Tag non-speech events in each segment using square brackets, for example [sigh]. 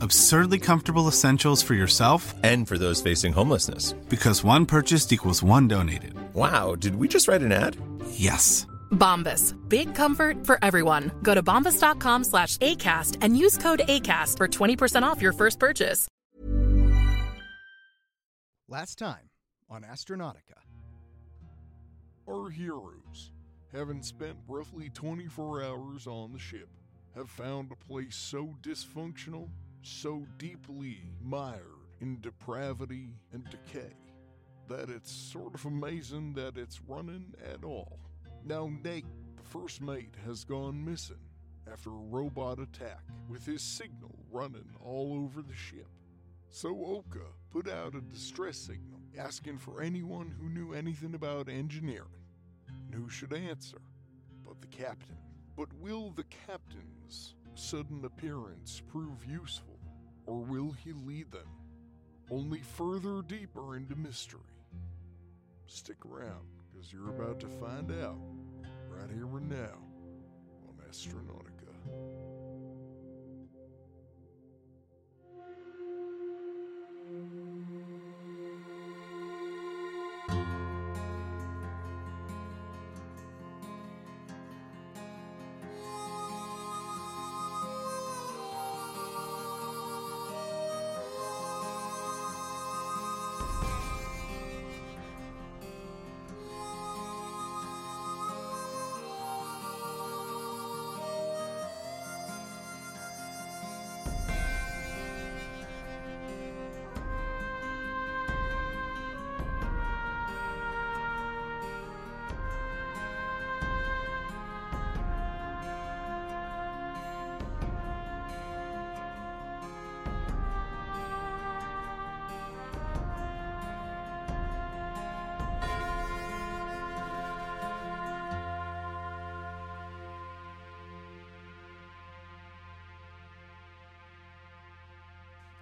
Absurdly comfortable essentials for yourself And for those facing homelessness. because one purchased equals one donated. Wow, did we just write an ad? Yes. Bombas. Big comfort for everyone. Go to bombas.com slash ACAST and use code ACAST for 20% off your first purchase. Last time on Astronautica. Our heroes, having spent roughly 24 hours on the ship, have found a place so dysfunctional, so deeply mired in depravity and decay, that it's sort of amazing that it's running at all. Now, Nate, the first mate, has gone missing after a robot attack, with his signal running all over the ship. So Oka put out a distress signal asking for anyone who knew anything about engineering. And who should answer but the captain? But will the captain's sudden appearance prove useful, or will he lead them only further deeper into mystery? Stick around, because you're about to find out right here and now on Astronautica.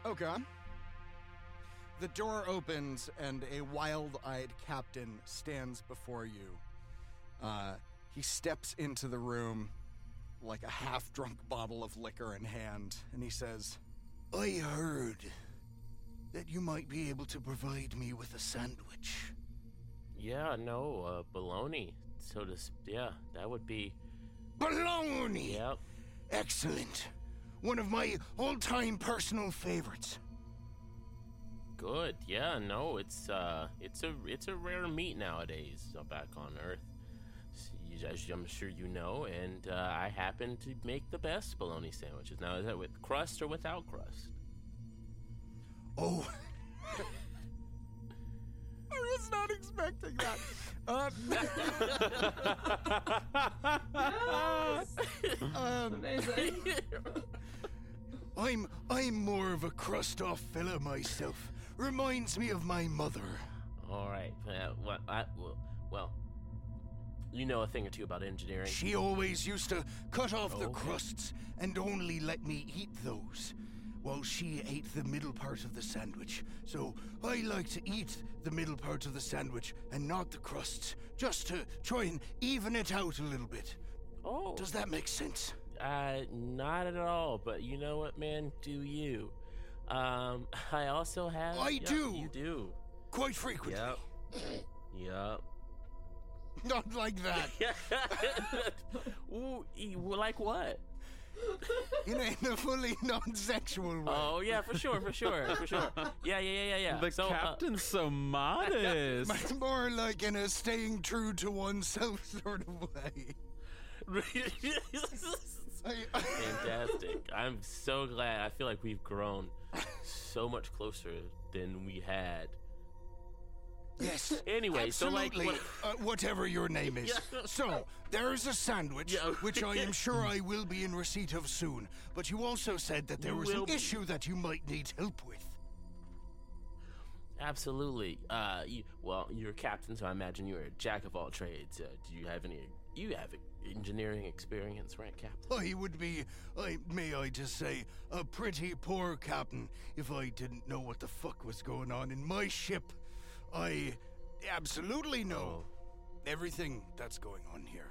Okay. The door opens and a wild eyed captain stands before you. Uh, he steps into the room like a half drunk bottle of liquor in hand, and he says, I heard that you might be able to provide me with a sandwich. Yeah, no, uh, baloney. So to, s- yeah, that would be. Baloney! Yep. Excellent. One of my all time personal favorites. Good. Yeah, no, it's uh, it's a it's a rare meat nowadays uh, back on Earth. As I'm sure you know, and uh, I happen to make the best bologna sandwiches. Now, is that with crust or without crust? Oh. [laughs] I was not expecting that. [laughs] Um, [laughs] um, I'm I'm more of a crust off fella myself. Reminds me of my mother. All right. Uh, well, I, well, well, you know a thing or two about engineering. She always used to cut off the Okay. crusts and only let me eat those, while she ate the middle part of the sandwich. So I like to eat the middle part of the sandwich and not the crusts, just to try and even it out a little bit. Oh. Does that make sense? Uh, not at all. But you know what, man? Do you? Um, [laughs] I also have. I yeah, do. You do. Quite frequently. Yep. yep. [laughs] Not like that. [laughs] Ooh, like what? in, a, in a fully non-sexual way. Oh yeah, for sure, for sure, for sure. Yeah, yeah, yeah, yeah, yeah. The so, uh, captain's so modest. Much more like in a staying true to oneself sort of way. I- Fantastic. [laughs] I'm so glad. I feel like we've grown so much closer than we had. Yes. Anyway, so like what, uh, whatever your name is. [laughs] Yeah. So there is a sandwich, Yeah. which I am sure I will be in receipt of soon. But you also said that there You was an be. issue that you might need help with. absolutely. Uh, you, well, you're a captain, so I imagine you're a jack of all trades. Uh, do you have any? You have engineering experience, right, Captain? I would be, I may I just say, a pretty poor captain if I didn't know what the fuck was going on in my ship. I absolutely know everything that's going on here.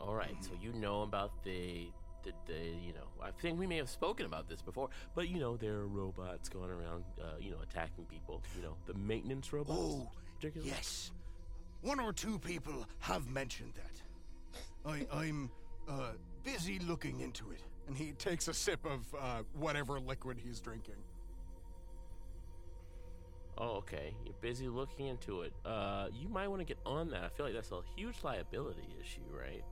All right, so you know about the, the, the, you know, I think we may have spoken about this before, but you know, there are robots going around, uh, you know, attacking people. You know, the maintenance robots. Oh, yes. One or two people have mentioned that. I, I'm uh, busy looking into it. And he takes a sip of uh, whatever liquid he's drinking. Oh, okay. You're busy looking into it. Uh, you might want to get on that. I feel like that's a huge liability issue, right?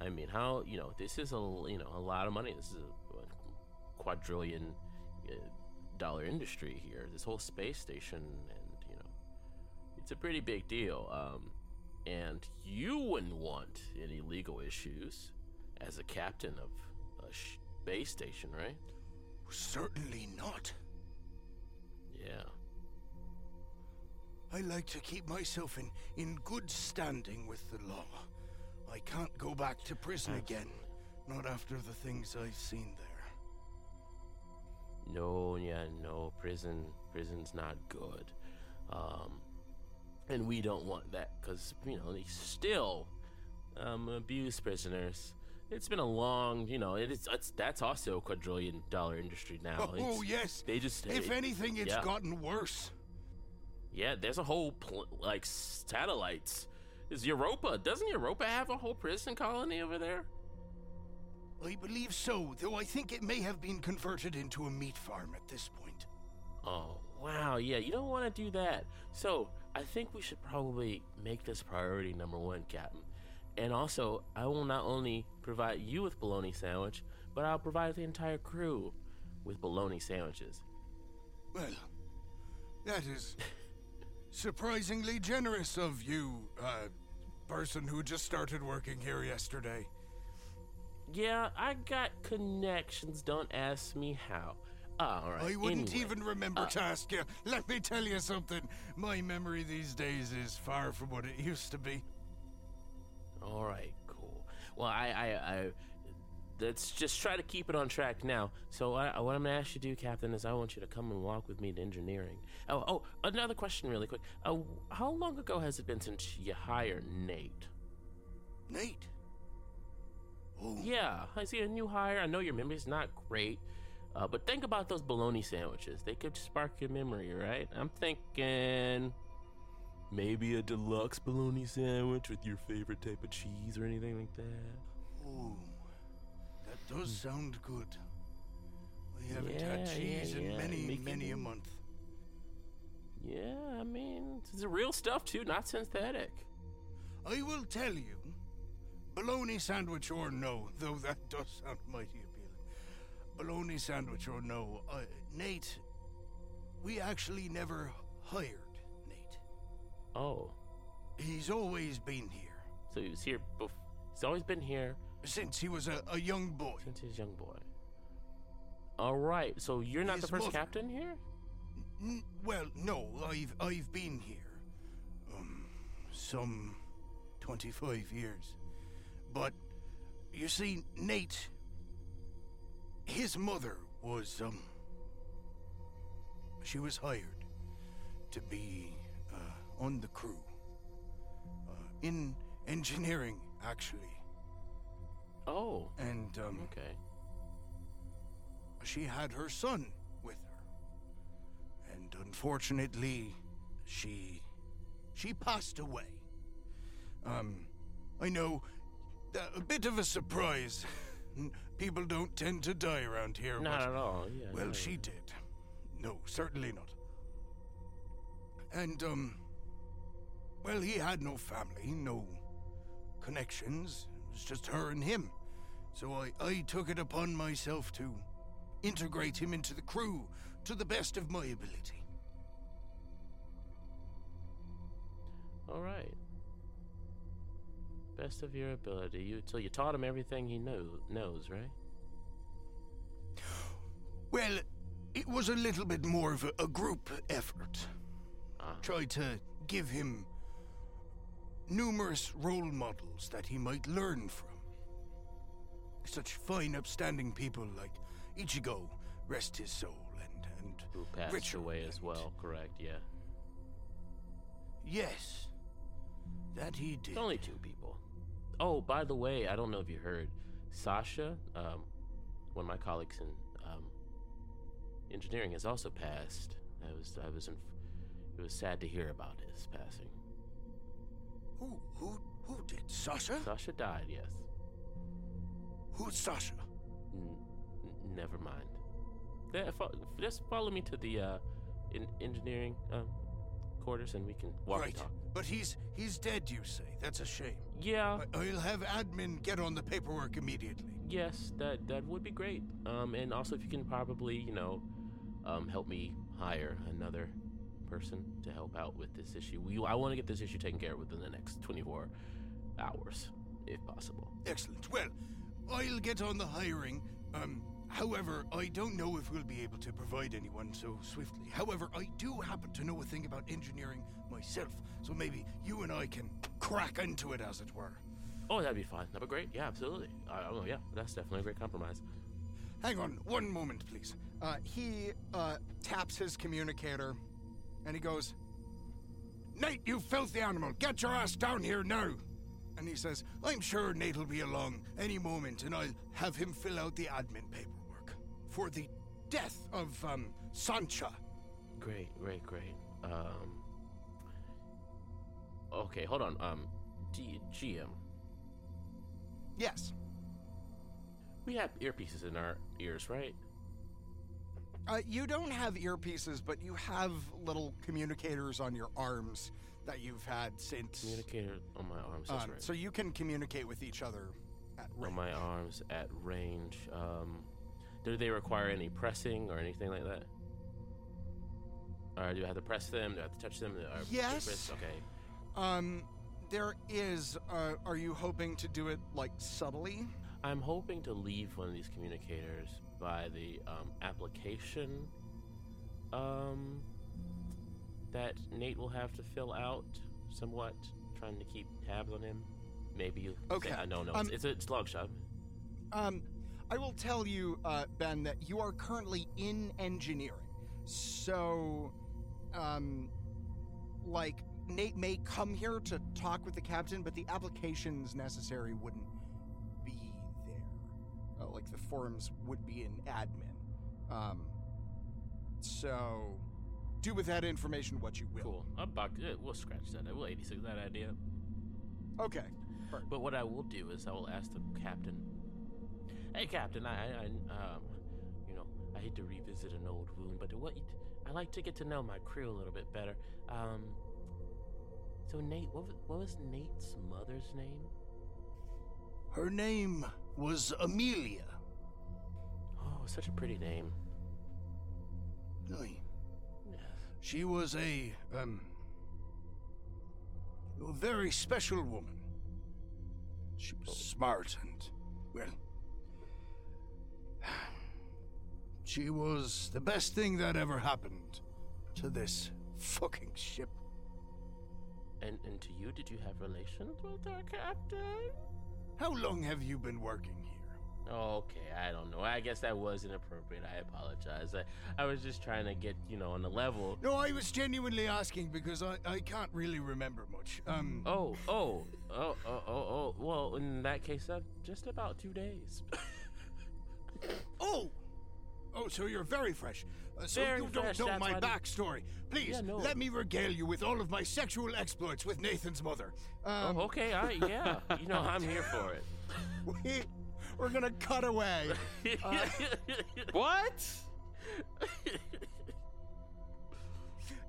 I mean, how you know this is a you know a lot of money. This is a quadrillion dollar industry here. This whole space station, and you know, it's a pretty big deal. Um, and you wouldn't want any legal issues as a captain of a sh- space station, right? Certainly not. Yeah. I like to keep myself in, in good standing with the law. I can't go back to prison again. Not after the things I've seen there. No, yeah, no, prison, prison's not good. Um, and we don't want that because, you know, they still um, abuse prisoners. It's been a long, you know, it is, it's, that's also a quadrillion dollar industry now. Oh, It's- yes. They just, If it- anything, it's yeah. gotten worse. Yeah, there's a whole, pl- like, satellites. Is Europa, doesn't Europa have a whole prison colony over there? I believe so, though I think it may have been converted into a meat farm at this point. Oh, wow. Yeah, you don't want to do that. So, I think we should probably make this priority number one, Captain. And also, I will not only provide you with bologna sandwich, but I'll provide the entire crew with bologna sandwiches. Well, that is surprisingly generous of you, uh, person who just started working here yesterday. Yeah, I got connections. Don't ask me how. All right. I wouldn't anyway, even remember uh, to ask you. Let me tell you something. My memory these days is far from what it used to be. All right, cool. Well, I, I, I let's just try to keep it on track now. So, I, what I'm gonna ask you to do, Captain, is I want you to come and walk with me to engineering. Oh, oh, another question, really quick. Uh, how long ago has it been since you hired Nate? Nate? Oh, Yeah, I see a new hire. I know your memory's not great, uh, but think about those bologna sandwiches. They could spark your memory, right? I'm thinking maybe a deluxe bologna sandwich with your favorite type of cheese or anything like that. oh, that does sound good. We haven't had cheese yeah, in yeah. many, Make many a month. Yeah, I mean, it's the real stuff too, not synthetic. I will tell you, bologna sandwich or no, though that does sound mighty. Bologna sandwich or no, uh, Nate, we actually never hired Nate. Oh, He's always been here so he was here before. He's always been here since he was a, a young boy. since he was a young boy. All right, so you're not His the first mother- captain here? N- well, no, I've I've been here, um, some twenty-five years, but you see, Nate, his mother was um, she was hired to be uh, on the crew, uh, in engineering, actually, Oh, and um, okay. she had her son with her. And unfortunately, she she passed away. Um, I know, uh, a bit of a surprise. [laughs] People don't tend to die around here. Not but, at all. Yeah. well, no. she did. No, certainly not. And um, well, he had no family, no connections. It was just her and him. So I, I took it upon myself to integrate him into the crew to the best of my ability. All right. Best of your ability. You so you taught him everything he know, knows, right? Well, it was a little bit more of a, a group effort. Ah. Tried to give him numerous role models that he might learn from. Such fine, upstanding people like Ichigo, rest his soul, and and Who passed Richard away as well? Correct. Yeah. Yes, that he did. It's only two people. Oh, by the way, I don't know if you heard, Sasha, um, one of my colleagues in um, engineering, has also passed. I was, I was, in, it was sad to hear about his passing. Who who who did? Sasha? Sasha died. Yes. Who's Sasha? N- n- never mind. Yeah, fo- just follow me to the uh, in- engineering um, quarters, and we can walk right, and talk. But he's he's dead. You say that's a shame. Yeah. I, I'll have admin get on the paperwork immediately. Yes, that that would be great. Um, and also if you can probably, you know, um, help me hire another person to help out with this issue. We I want to get this issue taken care of within the next 24 hours, if possible. Excellent. Well, I'll get on the hiring. Um, however, I don't know if we'll be able to provide anyone so swiftly. However, I do happen to know a thing about engineering myself, so maybe you and I can crack into it, as it were. Oh, that'd be fine. That'd be great. Yeah, absolutely. I, yeah, that's definitely a great compromise. Hang on one moment, please. Uh, he uh, taps his communicator, and he goes, Nate, you filthy animal, get your ass down here now. And he says, I'm sure Nate will be along any moment, and I'll have him fill out the admin paperwork for the death of um, Sancha. Great, great, great. Um. Okay, hold on. Um, D- GM, Yes. we have earpieces in our ears, right? Uh, you don't have earpieces, but you have little communicators on your arms that you've had since. Communicator on my arms. That's Um, right. So you can communicate with each other at range. on my arms at range. Um, do they require any pressing or anything like that? Or do I have to press them? Do I have to touch them? Are Yes. Okay. Um, there is. Uh, are you hoping to do it like subtly? I'm hoping to leave one of these communicators by the um, application um, that Nate will have to fill out somewhat, trying to keep tabs on him. Maybe you. Okay, I don't know. um, it's, it's a it's a long shot. Um, I will tell you, uh, Ben, that you are currently in engineering. So, um, like Nate may come here to talk with the captain, but the applications necessary wouldn't be there. Uh, like the forms would be in admin. Um, so do with that information what you will. Cool. Buck, uh, we'll scratch that. We'll 86 that idea. Okay. But what I will do is I will ask the captain. Hey, captain, I, I, um, you know, I hate to revisit an old wound, but what I like to get to know my crew a little bit better. Um, so Nate, what was, what was Nate's mother's name? Her name was Amelia. Oh, such a pretty name. Aye. She was a um a very special woman. She was smart and well she was the best thing that ever happened to this fucking ship. And and to you, did you have relations with our captain? How long have you been working here? Okay, I don't know. I guess that was inappropriate. I apologize. I, I was just trying to get, you know, on the level. No, I was genuinely asking because I, I can't really remember much. Um Oh, oh, oh, oh, oh, oh. Well, in that case, uh, just about two days. [laughs] Oh! Oh, so you're very fresh. Uh, so Very you don't fresh, know my why I didn't- backstory. Please, Yeah, no. let me regale you with all of my sexual exploits with Nathan's mother. Um, oh, okay, all right, yeah. [laughs] You know, I'm here for it. we, we're gonna cut away. [laughs] Uh, What?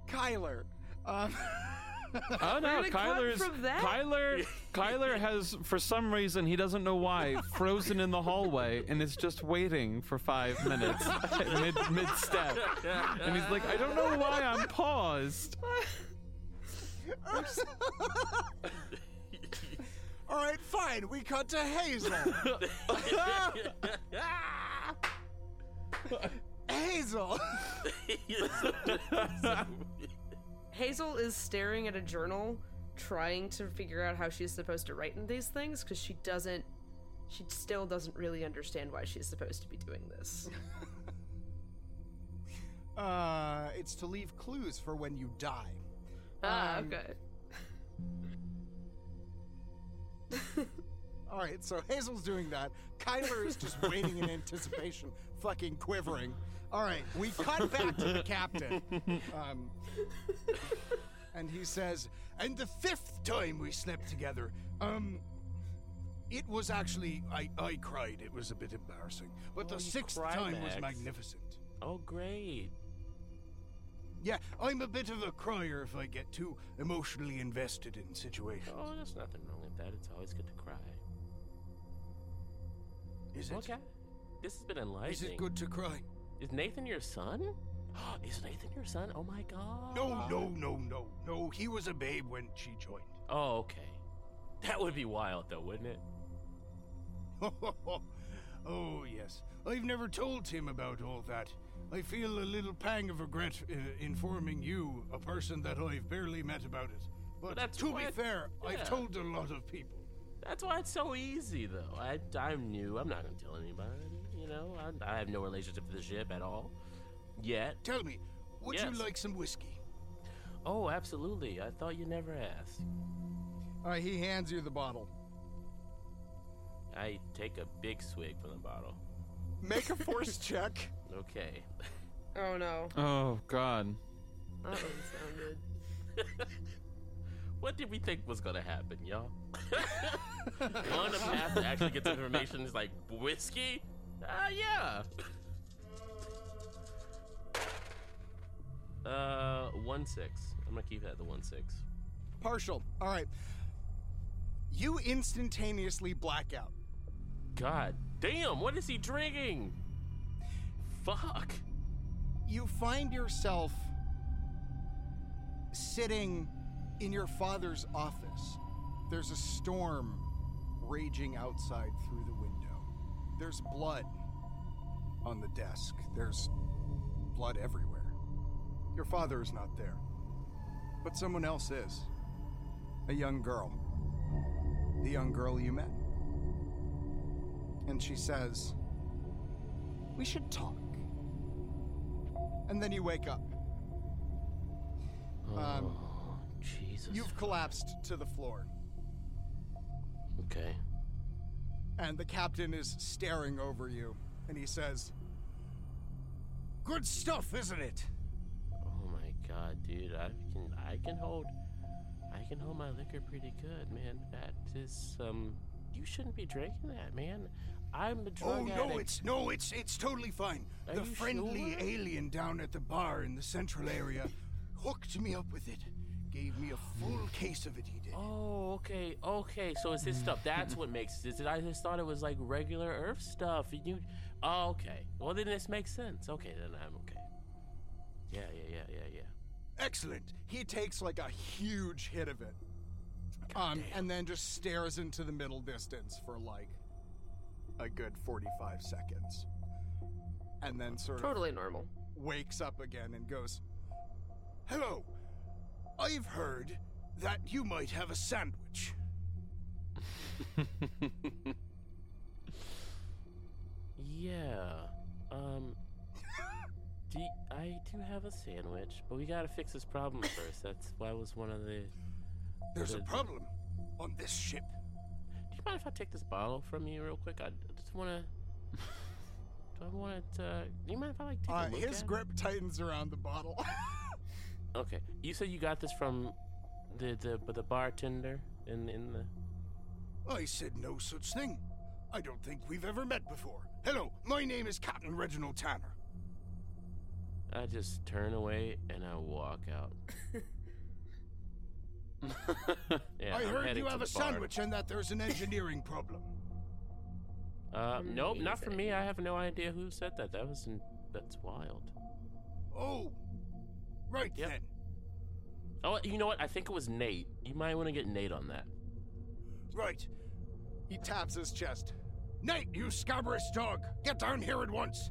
Kyler. Um, [laughs] Oh no, gonna cut Kyler's from that? Kyler Kyler has for some reason he doesn't know why frozen in the hallway and is just waiting for five minutes [laughs] mid mid step. And he's like, I don't know why I'm paused. [laughs] all right, fine. We cut to Hazel. [laughs] Hazel. Hazel is staring at a journal, trying to figure out how she's supposed to write in these things because she doesn't. She still doesn't really understand why she's supposed to be doing this. [laughs] Uh, it's to leave clues for when you die. ah, Um, okay. [laughs] All right, so Hazel's doing that. Kyler is just waiting in [laughs] anticipation, fucking quivering. All right, we cut back to the captain. [laughs] Um, and he says, and the fifth time we slept together, um, it was actually, I, I cried. It was a bit embarrassing. But Oh, the sixth time was magnificent. Oh, great. Yeah, I'm a bit of a crier if I get too emotionally invested in situations. Oh, there's nothing wrong with that. It's always good to cry. Is it? Okay. This has been enlightening. Is it good to cry? Is Nathan your son? [gasps] Is Nathan your son? Oh my god. No, no, no, no, no. He was a babe when she joined. Oh, okay. That would be wild, though, wouldn't it? [laughs] oh, yes. I've never told Tim about all that. I feel a little pang of regret uh, informing you, a person that I've barely met about it. But that's to be fair, yeah. I've told a lot of people. That's why it's so easy, though. I, I'm new. I'm not gonna tell anybody. You know, I, I have no relationship to the ship at all. Yet. Tell me, would Yes. you like some whiskey? Oh, absolutely. I thought you never asked. All right, he hands you the bottle. I take a big swig from the bottle. Make a force [laughs] check. Okay. Oh no. Oh god. That doesn't sound good. What did we think was gonna happen, y'all? On the path to actually get the information is like whiskey? Ah, yeah. Uh, one six. I'm gonna keep that at the one six. Partial. All right. You instantaneously black out. God damn! What is he drinking? Fuck. You find yourself sitting in your father's office. There's a storm raging outside through the window. There's blood on the desk. There's blood everywhere. Your father is not there, but someone else is. A young girl. The young girl you met. And she says, We should talk. And then you wake up. Um, Oh, Jesus. You've collapsed to the floor, Okay. And the captain is staring over you, and he says, Good stuff, isn't it? Oh my god, dude! I can I can hold I can hold my liquor pretty good, man. That is um you shouldn't be drinking that, man. I'm a drug Oh addict. no, it's no, it's it's totally fine. Are the friendly sure? alien down at the bar in the central area hooked me up with it. Gave me a full case of it. He did. Oh, okay, okay. So it's his stuff. That's what [laughs] makes it. I just thought it was like regular Earth stuff. And you, oh, okay. Well, then this makes sense. Okay, then I'm okay. Yeah, yeah, yeah, yeah, yeah. Excellent. He takes like a huge hit of it. Um, and then just stares into the middle distance for like a good 45 seconds. And then sort of Totally normal. wakes up again and goes, Hello. I've heard that you might have a sandwich. [laughs] Yeah. Um. Do y- I do have a sandwich, but we gotta fix this problem [coughs] first. That's why was one of the. There's a the- problem on this ship. Do you mind if I take this bottle from you real quick? I just wanna. [laughs] Do I want it? Uh, you mind if I like take Uh, a look his grip tightens around the bottle. [laughs] it? Okay. You said you got this from the the the bartender in in the. I said no such thing. I don't think we've ever met before. Hello, my name is Captain Reginald Tanner. I just turn away and I walk out. [laughs] [laughs] yeah, I I'm heard you have a bar. sandwich and that there's an [laughs] engineering problem. Uh, nope, not for me. I have no idea who said that. That was in, that's wild. Oh, right Yep. then. Oh, you know what? I think it was Nate. You might want to get Nate on that. Right. he taps his chest. Nate, you scabrous dog, get down here at once.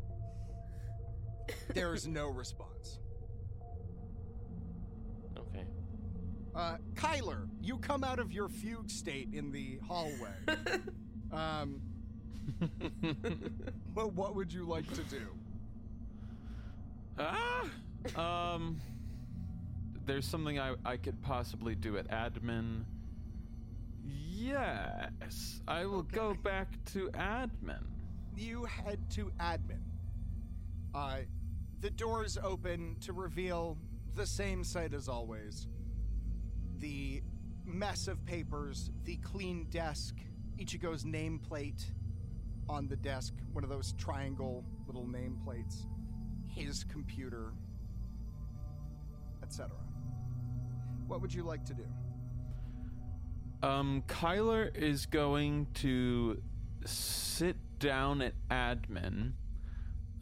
There is no response. Okay. Uh, Kyler, you come out of your fugue state in the hallway. [laughs] um, [laughs] well, what would you like to do? Ah, um, there's something I, I could possibly do at admin. Yes, I will go back to admin. You head to admin. Uh, the doors open to reveal the same sight as always. The mess of papers, the clean desk, Ichigo's nameplate on the desk, one of those triangle little nameplates, his computer, etc. What would you like to do? Um, Kyler is going to sit down at admin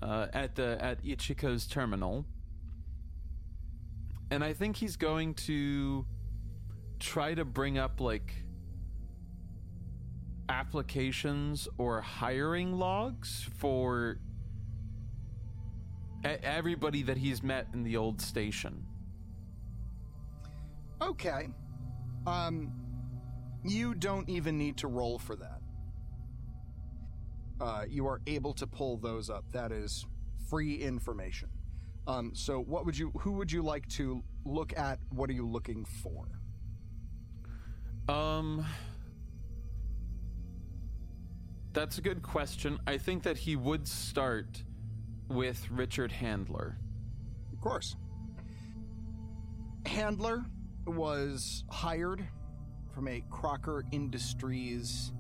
uh, at the at Ichiko's terminal, and I think he's going to try to bring up like applications or hiring logs for everybody that he's met in the old station. Okay. Um, you don't even need to roll for that. Uh, you are able to pull those up. That is free information. Um, so, what would you? Who would you like to look at? What are you looking for? Um, that's a good question. I think that he would start with Richard Handler. Of course. Handler was hired from a Crocker Industries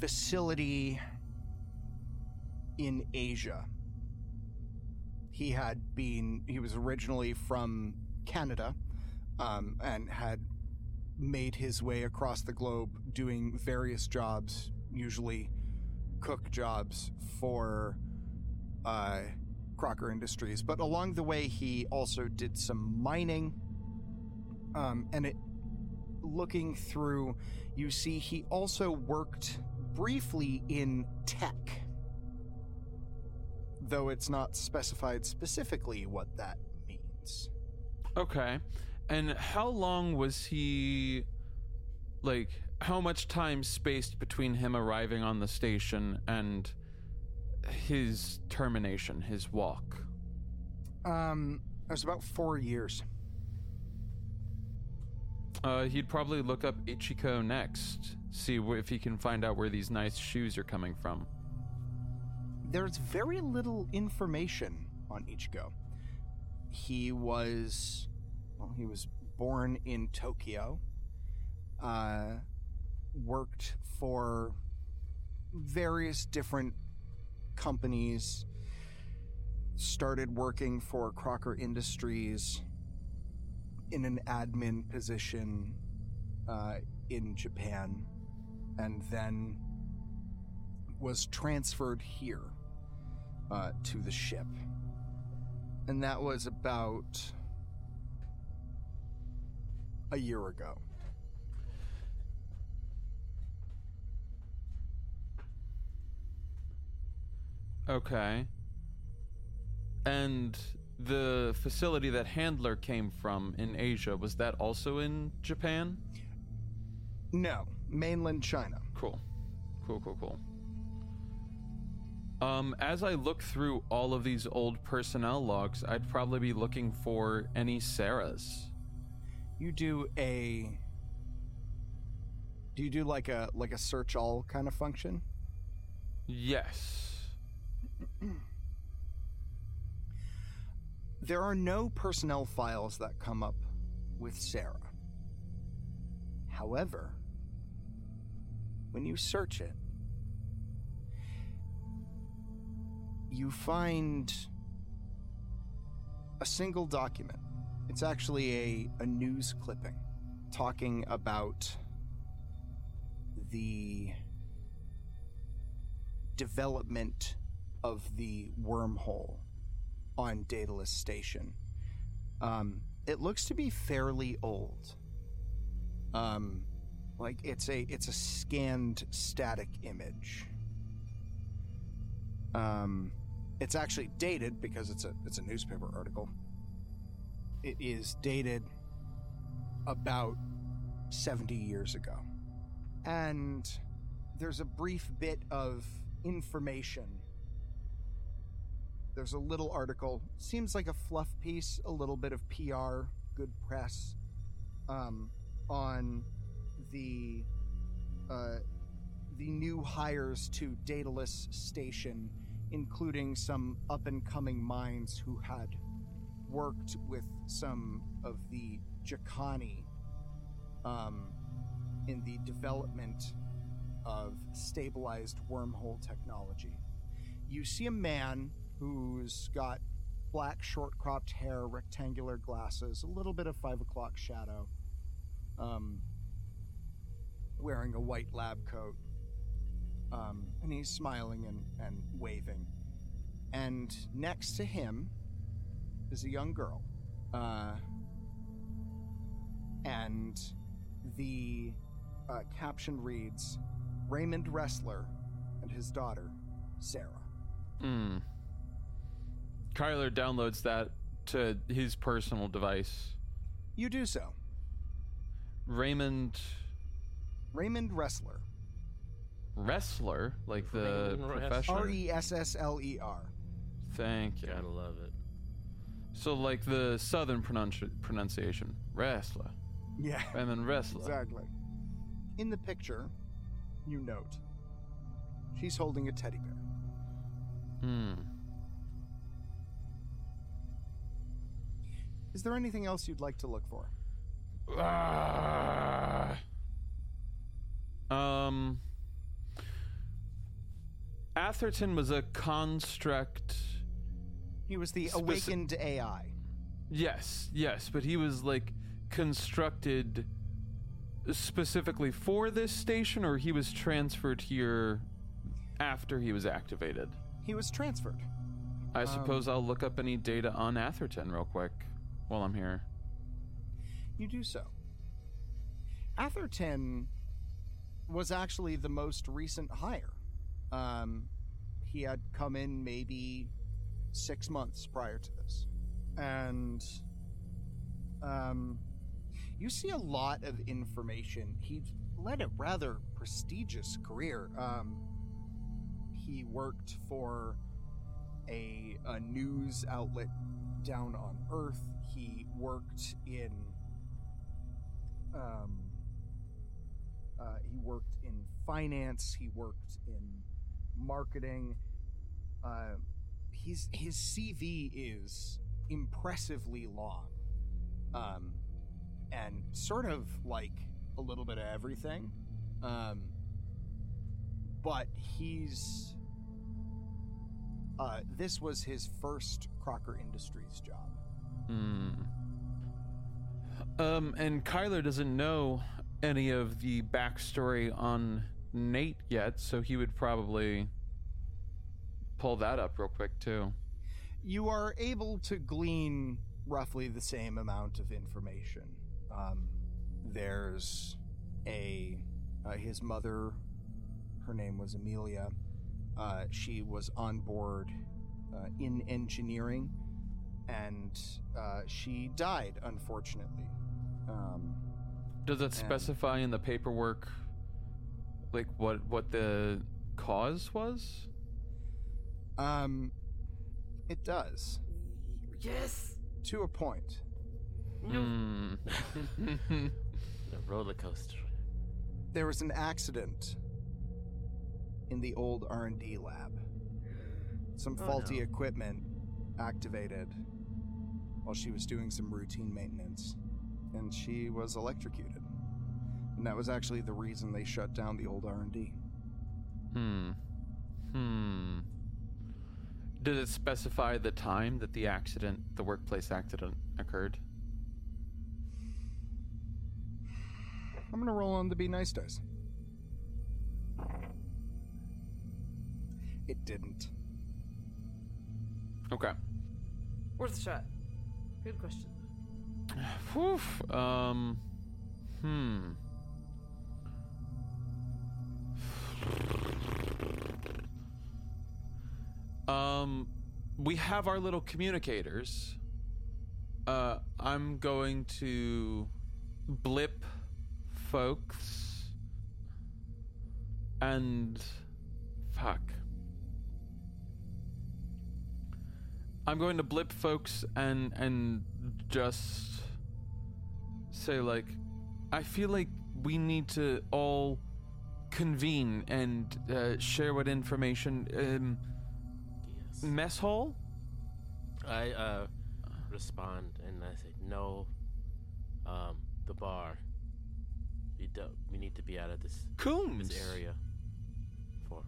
facility in Asia. He had been, he was originally from Canada um, and had made his way across the globe doing various jobs, usually cook jobs for uh, Crocker Industries. But along the way, he also did some mining. Um, and it, looking through, you see he also worked briefly in tech, though it's not specified specifically what that means. Okay. And how long was he like how much time spaced between him arriving on the station and his termination, his walk? Um, it was about four years. Uh, he'd probably look up Ichiko next, see if he can find out where these nice shoes are coming from. There's very little information on Ichigo. He was, well, he was born in Tokyo, uh, worked for various different companies, started working for Crocker Industries in an admin position uh, in Japan, and then was transferred here uh, to the ship. And that was about a year ago. Okay. And the facility that Handler came from in Asia, was that also in Japan? No, mainland China. Cool. Cool, cool, cool. Um, as I look through all of these old personnel logs, I'd probably be looking for any Sarahs. You do a Do you do like a like a search all kind of function? Yes. [clears throat] there are no personnel files that come up with Sarah. However, when you search it, you find a single document. It's actually a, a news clipping talking about the development of the wormhole on Daedalus Station. Um, it looks to be fairly old. Um, like it's a it's a scanned static image. Um, it's actually dated because it's a it's a newspaper article. It is dated about 70 years ago. And there's a brief bit of information. There's a little article. Seems like a fluff piece, a little bit of PR, good press, um, on the uh, the new hires to Daedalus Station, including some up and coming minds who had worked with some of the Jacani um, in the development of stabilized wormhole technology. You see a man who's got black short cropped hair, rectangular glasses, a little bit of five o'clock shadow, um, wearing a white lab coat. Um, and he's smiling and, and waving. And next to him is a young girl. Uh, and the uh, caption reads Raymond Ressler and his daughter, Sarah. Hmm. Kyler downloads that to his personal device. You do so. Raymond Raymond Ressler. Wrestler, like the Raymond professional. R E S S L E R. Thank you. Gotta love it. So, like the southern pronunci- pronunciation, wrestler. Yeah. Raymond Ressler. Exactly. In the picture, you note she's holding a teddy bear. Hmm. Is there anything else you'd like to look for? Ah. Um. Atherton was a construct. He was the Speci- awakened AI. Yes, yes, but he was like constructed specifically for this station, or he was transferred here after he was activated. He was transferred. I Um, suppose I'll look up any data on Atherton real quick while I'm here. You do so. Atherton was actually the most recent hire. Um, he had come in maybe six months prior to this. And um, you see a lot of information. He led a rather prestigious career. Um, he worked for a, a news outlet down on Earth. Worked in um, uh, he worked in finance. He worked in marketing. Uh, his his CV is impressively long, um, and sort of like a little bit of everything. Um, but he's uh, this was his first Crocker Industries job. Hmm. Um, and Kyler doesn't know any of the backstory on Nate yet, so he would probably pull that up real quick too. you are able to glean roughly the same amount of information. Um, there's a uh, his mother, her name was Amelia. Uh, she was on board uh, in engineering, and uh, she died unfortunately. Um, Does it specify in the paperwork, like what what the cause was? um, it does Yes. to a point. Hmm. [laughs] The roller coaster. There was an accident in the old R&D lab. some Oh, faulty no. equipment activated while she was doing some routine maintenance, and she was electrocuted. And that was actually the reason they shut down the old R&D. Hmm. Hmm. Did it specify the time that the accident, the workplace accident, occurred? I'm gonna roll on the be nice dice. It didn't. Okay. Worth a shot. Good question. Whew. Um. Hmm. Um, we have our little communicators. Uh, I'm going to blip folks and fuck. I'm going to blip folks and and just say like I feel like we need to all convene and uh, share what information um Yes. mess hall I uh respond and I say no. Um, the bar. We do, we need to be out of this Coombs this area. For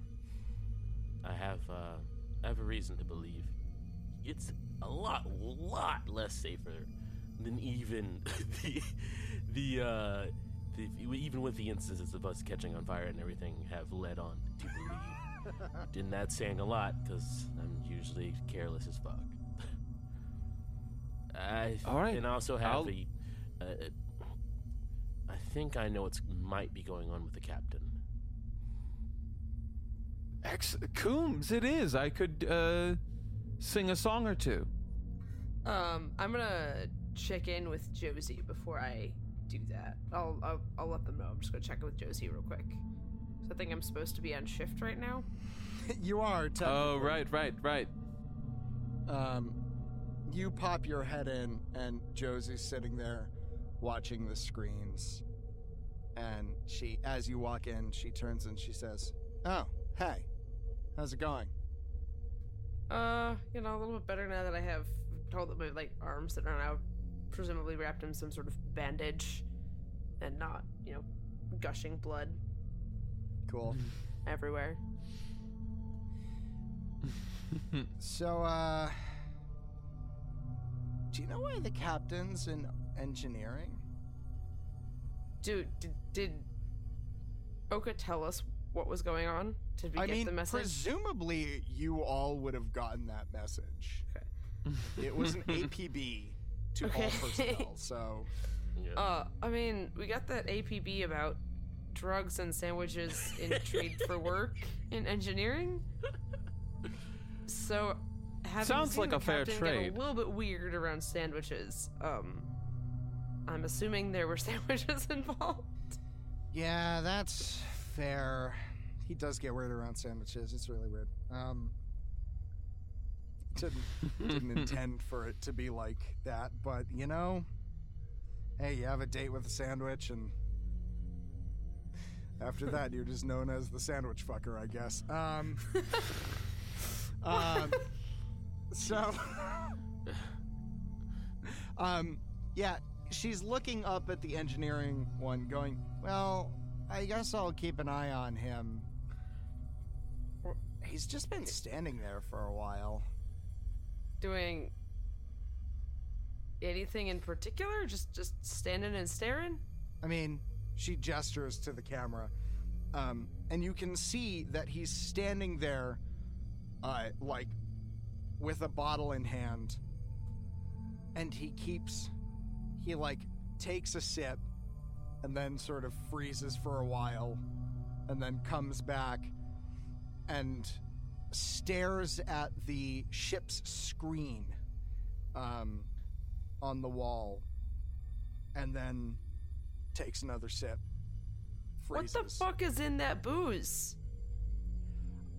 I have uh I have a reason to believe it's a lot lot less safer than even [laughs] the the uh the, even with the instances of us catching on fire and everything have led on to believe. [laughs] and that's saying a lot because I'm usually careless as fuck. I All right, and also have I'll- a. Uh, I think I know what's might be going on with the captain. Ex- Coombs it is I could uh sing a song or two Um, I'm gonna check in with Josie before I do that. I'll I'll, I'll let them know. I'm just gonna check in with Josie real quick. So I think I'm supposed to be on shift right now. [laughs] you are. oh right right right Um, you pop your head in, and Josie's sitting there watching the screens. And she, as you walk in, she turns and she says, "Oh, hey, how's it going?" Uh, you know, a little bit better now that I have told that my like arms that are now presumably wrapped in some sort of bandage and not, you know, gushing blood Cool. [laughs] everywhere. [laughs] So, uh, do you know why the captain's in engineering? Dude, did, did Oka tell us what was going on? Did we I get mean, the message? presumably you all would have gotten that message. Okay. It was an [laughs] APB to all Okay. personnel, [laughs] so Yeah. Uh, I mean, we got that APB about drugs and sandwiches in [laughs] trade for work in engineering. So, having Sounds seen like the a fair trade. Get a little bit weird around sandwiches. Um, I'm assuming there were sandwiches involved. yeah, that's fair. He does get weird around sandwiches. It's really weird. Um, didn't didn't [laughs] intend for it to be like that, but you know, hey, you have a date with a sandwich, and after that, you're just known as the sandwich fucker, I guess. Um, [laughs] um, [laughs] so, um, yeah, she's looking up at the engineering one, going, "Well, I guess I'll keep an eye on him." He's just been standing there for a while. Doing anything in particular? Just just standing and staring? I mean, she gestures to the camera, um, and you can see that he's standing there, uh, like with a bottle in hand, and he keeps, he like takes a sip, and then sort of freezes for a while, and then comes back, and stares at the ship's screen, um, on the wall, and then takes another sip. Freezes. What the fuck is in that booze?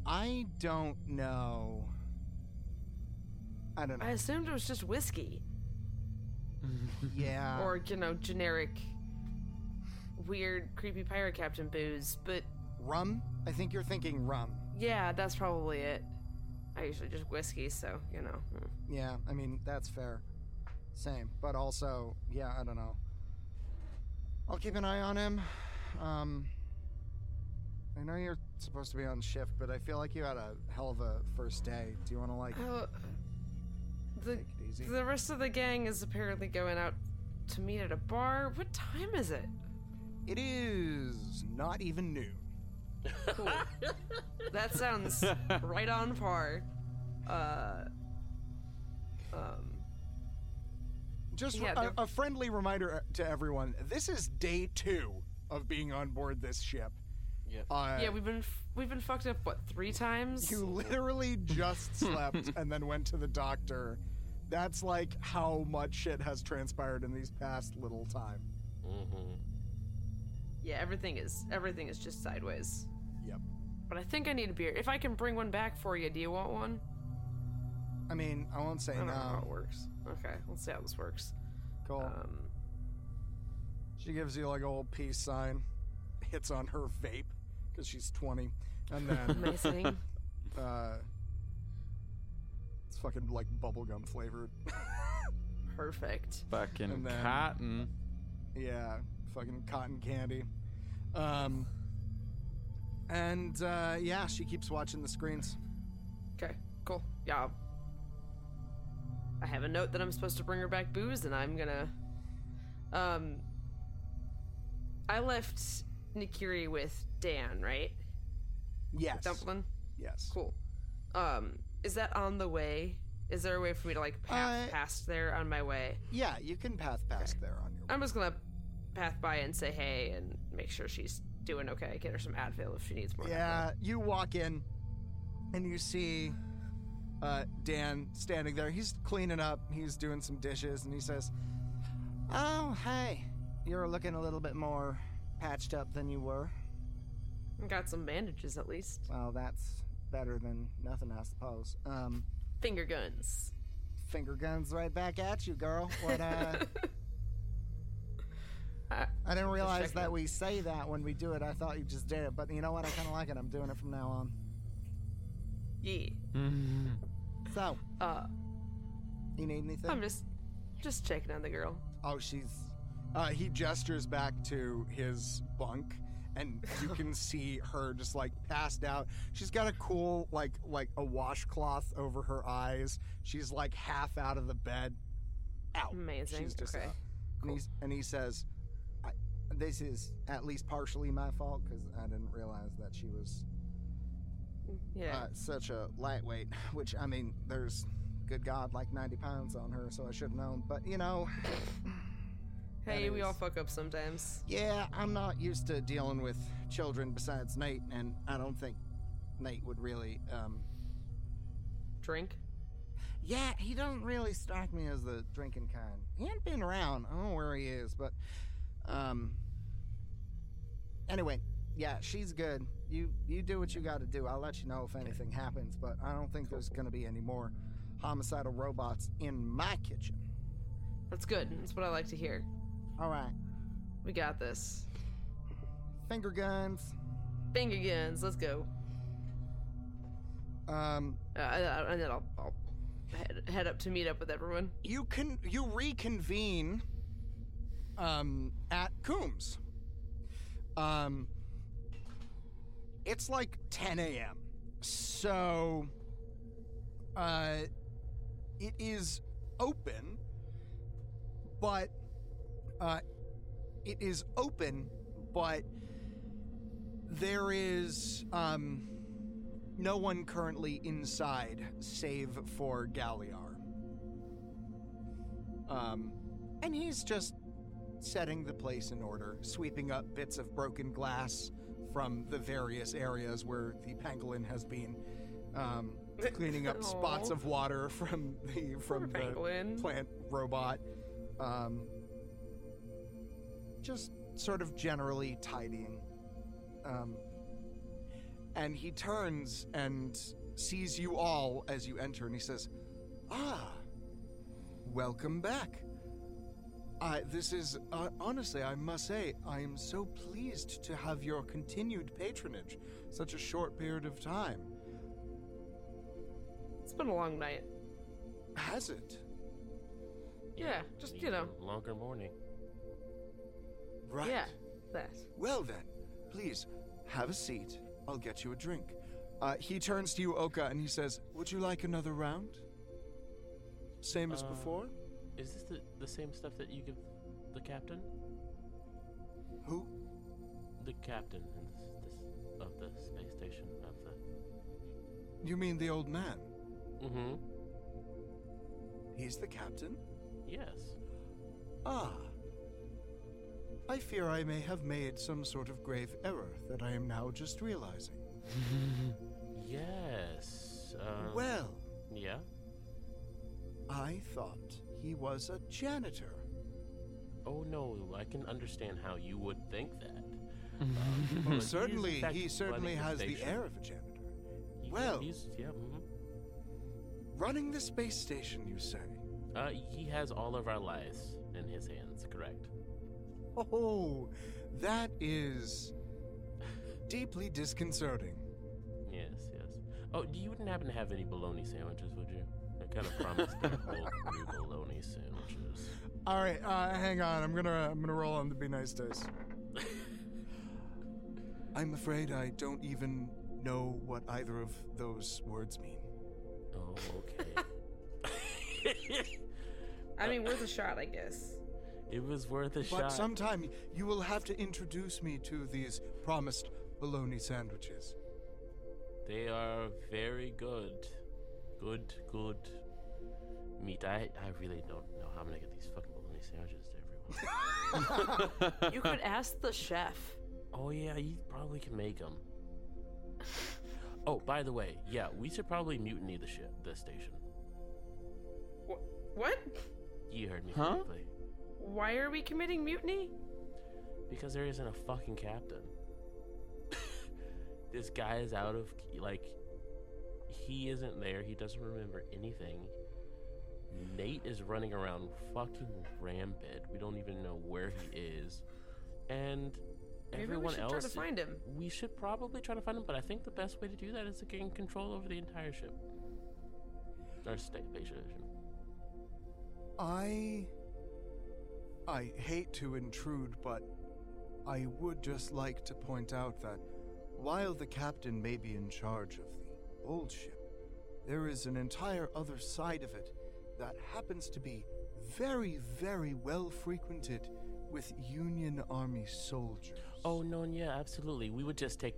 I don't know. I don't know. I assumed it was just whiskey. [laughs] yeah. or you know generic weird creepy pirate captain booze but rum? I think you're thinking rum. Yeah that's probably it I usually just whiskey, so you know. Yeah, I mean, that's fair. Same. But also, yeah, I don't know. I'll keep an eye on him. Um, I know you're supposed to be on shift, but I feel like you had a hell of a first day. Do you want to, like, Uh, the take it easy? the rest of the gang is apparently going out to meet at a bar. What time is it? It is not even noon. Cool. that sounds [laughs] right on par. Uh, um, Just Yeah, a, a friendly reminder to everyone this is day two of being on board this ship. Yeah. Uh, yeah, we've been f- we've been fucked up what three times? You literally just [laughs] slept and then went to the doctor. That's like how much shit has transpired in these past little time. Mm-hmm. Yeah, everything is everything is just sideways. Yep. But I think I need a beer. If I can bring one back for you, do you want one? I mean, I won't say I don't know how it no. works. Okay, let's see how this works. Cool. Um, she gives you like a old peace sign, [laughs] hits on her vape because she's 20, and then [laughs] amazing. [laughs] uh, it's fucking like bubblegum flavored. Perfect. Fucking then- cotton. Yeah, fucking cotton candy. Um, and uh, yeah, she keeps watching the screens. Okay, cool. Yeah. I'll- have a note that I'm supposed to bring her back booze, and I'm gonna. Um. I left Nikiri with Dan, right? Yes. Dumplin. Yes. Cool. Um, is that on the way? Is there a way for me to like path Uh, past there on my way? Yeah, you can path past there on your. I'm just gonna path by and say hey and make sure she's doing okay. Get her some Advil if she needs more. Yeah, you walk in, and you see uh, Dan standing there. He's cleaning up. He's doing some dishes, and he says, "Oh, hey, you're looking a little bit more patched up than you were. Got some bandages at least. Well, that's better than nothing, I suppose. Um, Finger guns. finger guns right back at you, girl. What? Uh, [laughs] I, I didn't realize that we say that when we do it. I thought you just did it, but you know what? I kind of like it. I'm doing it from now on. yeah. So, Uh, you need anything? I'm just just checking on the girl. Oh, she's. Uh, he gestures back to his bunk, and you can [laughs] see her just like passed out. She's got a cool like like a washcloth over her eyes. She's like half out of the bed. Out. Amazing. She's just okay. out. And, he's, and he says, I, "This is at least partially my fault because I didn't realize that she was Yeah. uh, such a lightweight. [laughs] Which I mean, there's, good God, like 90 pounds on her, so I should have known. But you know." [sighs] hey, we all fuck up sometimes. Yeah, I'm not used to dealing with children besides Nate, and I don't think Nate would really, um. Drink. Yeah, he doesn't really strike me as the drinking kind. He ain't been around. I don't know where he is, but, um. Anyway, yeah, she's good. You you do what you got to do. I'll let you know if anything happens, but I don't think there's gonna be any more homicidal robots in my kitchen. That's good. That's what I like to hear. All right, We got this. finger guns. Finger guns. Let's go. Um, Uh, I- and then I'll, I'll head, head up to meet up with everyone. you can you reconvene um at Coombs. Um it's like 10 a.m. So uh it is open but uh it is open but there is um no one currently inside save for Galliar. Um, and he's just setting the place in order, sweeping up bits of broken glass from the various areas where the pangolin has been, um, cleaning up [laughs] spots of water from the from the pangolin. plant robot. Um, just sort of generally tidying. Um, and he turns and sees you all as you enter, and he says, "Ah, welcome back. I this is uh, honestly, I must say, I am so pleased to have your continued patronage, such a short period of time. It's been a long night. Has it? Yeah, just, you know. Longer morning. Right. Yeah, that. Well then, please have a seat. I'll get you a drink. Uh, he turns to you, Oka, and he says, "Would you like another round? Same as Uh, before." Is this the, the same stuff that you give the captain? Who? The captain in this, this of the space station of the. You mean the old man? Mm-hmm. He's the captain. Yes. Ah. I fear I may have made some sort of grave error that I am now just realizing. [laughs] Yes. Um, well, Yeah. I thought he was a janitor. Oh no, I can understand how you would think that. [laughs] Well, But he is, in certainly, he certainly running the has the air of a janitor. He- Well- he's yeah. mhm. Running the space station, you say? Uh, he has all of our lives in his hands. Correct. Oh, that is deeply disconcerting. Yes, yes. Oh, you wouldn't happen to have any bologna sandwiches, would you? I kind of promised people new bologna sandwiches. All right, uh, hang on. I'm gonna I'm gonna roll on the be nice dice. [laughs] I'm afraid I don't even know what either of those words mean. Oh, okay. [laughs] [laughs] I mean, worth a shot, I guess. it was worth a shot. But shot. sometime you will have to introduce me to these promised bologna sandwiches. They are very good. Good, good meat. I, I really don't know how I'm gonna get these fucking bologna sandwiches to everyone. [laughs] You could ask the chef. oh yeah, you probably can make them. Oh, by the way, yeah, we should probably mutiny the ship, the station. Wh- what? You heard me Huh? correctly. Why are we committing mutiny? Because there isn't a fucking captain. [laughs] this guy is out of like he isn't there. He doesn't remember anything. Nate is running around fucking rampant. We don't even know where he is. And Maybe everyone we should else try to find him. We should probably try to find him, but I think the best way to do that is to gain control over the entire ship. Or sta- station. I I hate to intrude, but I would just like to point out that while the captain may be in charge of the old ship, there is an entire other side of it that happens to be very, very well frequented with Union Army soldiers. Oh no, yeah, absolutely. We would just take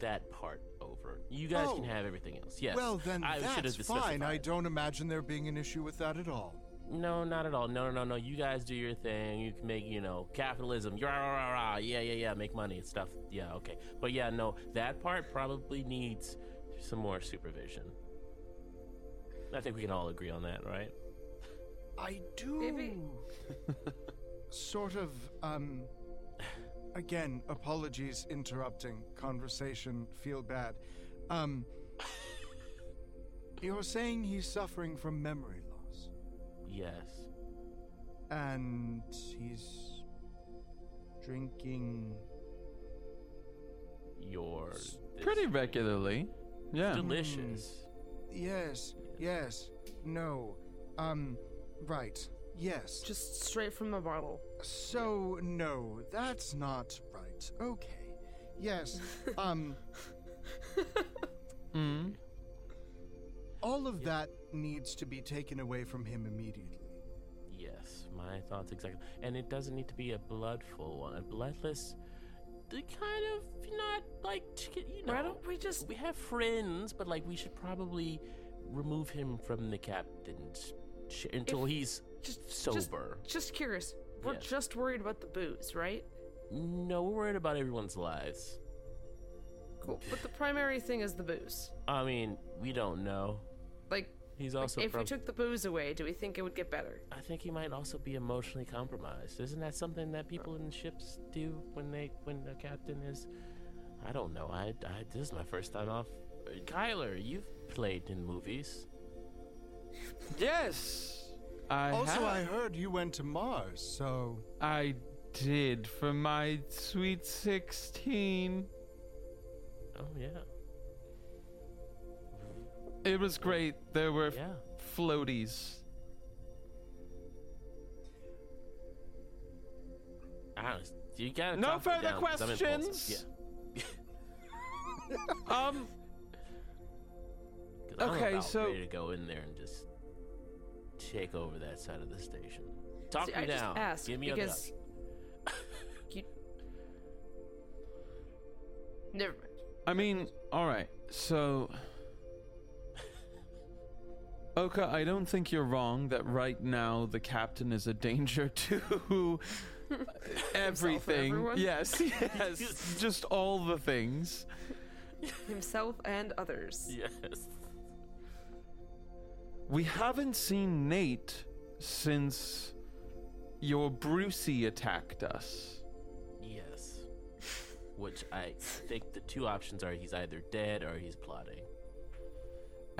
that part over. You guys Oh. can have everything else. Yes. Well, then I that's fine. I don't imagine there being an issue with that at all. No, not at all. No, no, no, no. You guys do your thing. You can make, you know, capitalism. Rah, rah, rah, rah. Yeah, yeah, yeah. Make money and stuff. Yeah, okay. But yeah, no, that part probably needs some more supervision. I think we can all agree on that, right? I do. Maybe- [laughs] sort of, um. Again, apologies interrupting conversation. Feel bad. Um. [laughs] You're saying he's suffering from memory loss, Yes. and he's drinking. Your Pretty regularly. Yeah. delicious. Yes, yes, no. Um, right, yes. Just straight from the bottle. So, no, that's not right. Okay. Yes, [laughs] um. Mm. All of that needs to be taken away from him immediately. Yes, my thoughts exactly. And it doesn't need to be a bloodful one. A bloodless, the kind of not like you know. Why don't we just- We have friends, but like we should probably remove him from the captain's until If- he's Just sober. Just, just curious. We're Yes. just worried about the booze, right? No, we're worried about everyone's lives. Cool. But the primary thing is the booze. I mean, we don't know. Like, He's like, also. if we took the booze away, do we think it would get better? I think he might also be emotionally compromised. Isn't that something that people in ships do when they when the captain is? I don't know. I, I this is my first time off. Uh, Kyler, you've played in movies. [laughs] Yes. I also, have. I heard you went to Mars, so. I did for my sweet 16. Oh yeah. It was great. There were Yeah. floaties. I don't, you gotta No further down, 'cause questions? [laughs] Yeah. Um. [laughs] 'Cause I'm Okay, about so- ready to go in there and just take over that side of the station. Talk See, me I just down. asked Give me a because [laughs] you. Never mind. I mean, all right. So, Oka, I don't think you're wrong that right now the captain is a danger [laughs] to everything. Yes, [laughs] yes, just all the things. Himself and others. Yes. We haven't seen Nate since your Brucey attacked us. Yes. Which I think the two options are he's either dead or he's plotting.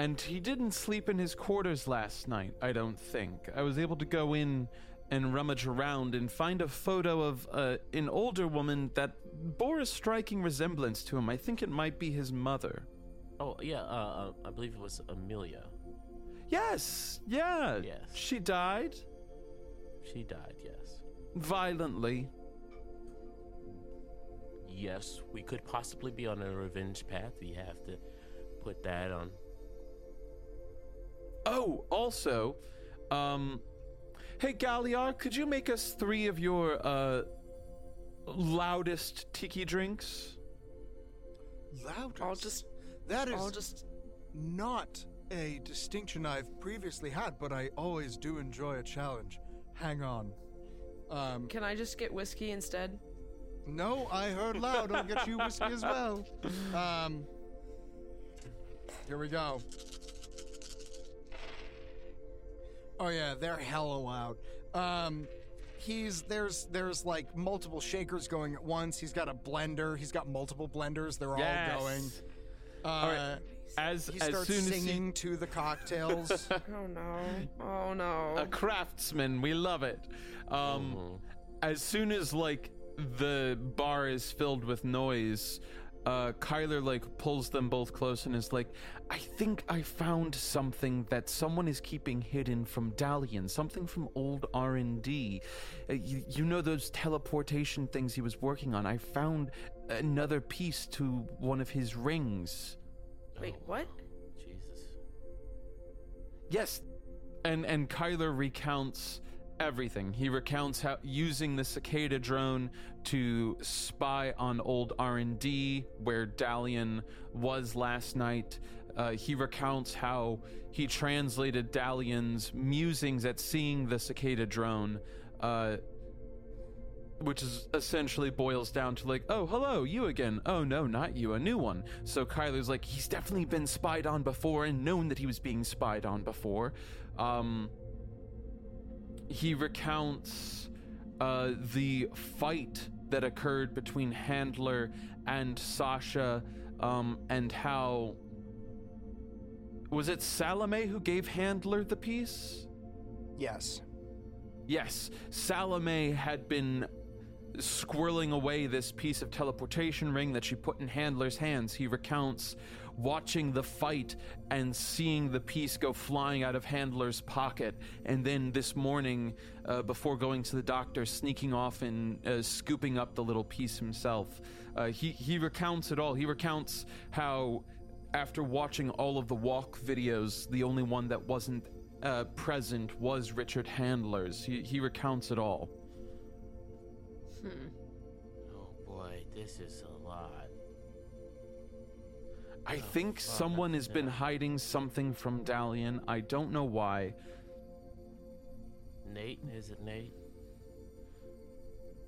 And he didn't sleep in his quarters last night, I don't think. I was able to go in and rummage around and find a photo of uh, an older woman that bore a striking resemblance to him. I think it might be his mother. Oh yeah, uh, uh, I believe it was Amelia. Yes, yeah. Yes. She died She died. Yes. violently. Yes, we could possibly be on a revenge path. We have to put that on. Oh, also, um, hey Galliard, could you make us three of your uh loudest tiki drinks? Loudest. I'll just. That is I'll just. not a distinction I've previously had, but I always do enjoy a challenge. Hang on. Um, Can I just get whiskey instead? no, I heard loud. I'll get you whiskey as well. [laughs] Um, here we go. Oh yeah, they're hella loud. Um, he's there's there's like multiple shakers going at once. He's got a blender. He's got multiple blenders. They're Yes. all going. Uh, All right. As He as starts soon as he- singing to the cocktails. [laughs] Oh no. Oh no. a craftsman. We love it. Um, Mhm. as soon as like the bar is filled with noise, uh, Kyler like pulls them both close and is like, "I think I found something that someone is keeping hidden from Dalian. Something from old R and D. Uh, you, you know those teleportation things he was working on. I found another piece to one of his rings." Wait, Oh, what? Jesus. Yes, and and Kyler recounts everything. He recounts how using the cicada drone to spy on old R and D, where Dalian was last night. Uh, he recounts how he translated Dalian's musings at seeing the cicada drone. Uh, which is essentially boils down to like, oh, hello, you again. Oh, no, not you, a new one. So Kyler's like, he's definitely been spied on before and known that he was being spied on before. Um, he recounts uh, the fight that occurred between Handler and Sasha, um, and how. Was it Salome who gave Handler the piece? yes. Yes, Salome had been squirreling away this piece of teleportation ring that she put in Handler's hands. He recounts watching the fight and seeing the piece go flying out of Handler's pocket, and then this morning, uh, before going to the doctor, sneaking off and uh, scooping up the little piece himself. Uh, he he recounts it all. He recounts how. After watching all of the walk videos, the only one that wasn't uh, present was Richard Handler's. He, he recounts it all. Hmm. Oh boy, this is a lot. I Oh, think fuck, someone has been hiding something from Dalian. I don't know why. Nate, is it Nate?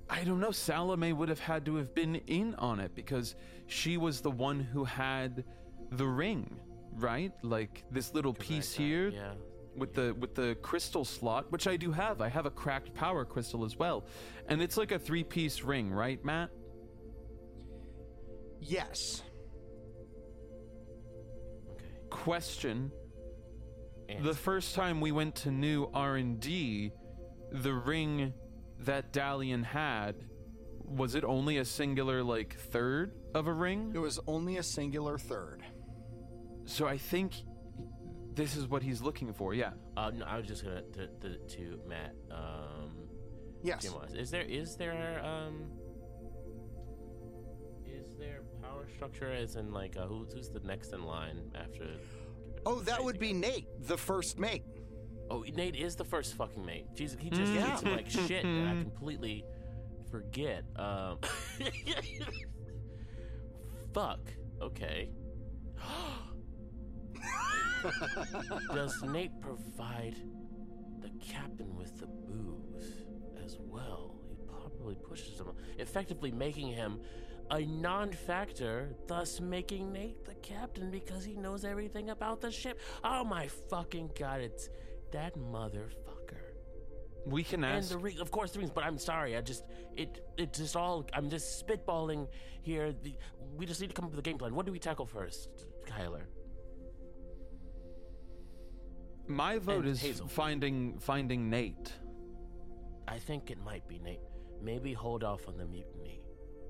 I don't know. Salome would have had to have been in on it because she was the one who had the ring, right? Like this little piece Correct, uh, here Yeah. with the with the crystal slot, which I do have. I have a cracked power crystal as well, and it's like a three piece ring, right, Matt? Yes. Okay. Question: The first time we went to new R&D, the ring that Dalian had, was it only a singular like third of a ring? It was only a singular third. So I think this is what he's looking for. Yeah. Uh, no, I was just gonna to, to, to Matt. Um, Yes. Is there is there um is there power structure as in like uh, who's who's the next in line after? Oh, that would be Nate, the first mate. Oh, Nate is the first fucking mate. Jesus, he just Yeah. treats him like shit, and I completely forget. Um, [laughs] fuck. Okay. [gasps] Does Nate provide the captain with the booze as well? He probably pushes him, effectively making him a non-factor, thus making Nate the captain because he knows everything about the ship. Oh my fucking god! It's that motherfucker. We can ask. And the ring, of course, the rings. But I'm sorry, I just it it just all. I'm just spitballing here. The, we just need to come up with a game plan. What do we tackle first, Kyler? My vote and is Hazel. finding finding Nate. I think it might be Nate. Maybe hold off on the mutiny.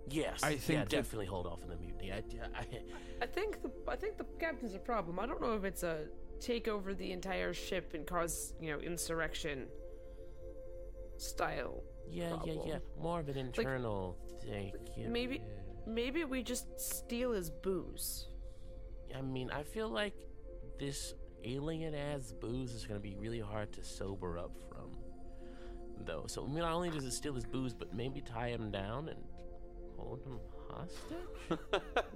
Yes, I think that- definitely hold off on the mutiny. I, I, [laughs] I think the I think the captain's a problem. I don't know if it's a take over the entire ship and cause you know insurrection style. yeah, yeah, problem. yeah. More of an internal thing. yeah. Maybe maybe we just steal his booze. I mean, I feel like this alien ass booze is going to be really hard to sober up from, though. So, I mean, not only does it steal his booze, but maybe tie him down and hold him hostage?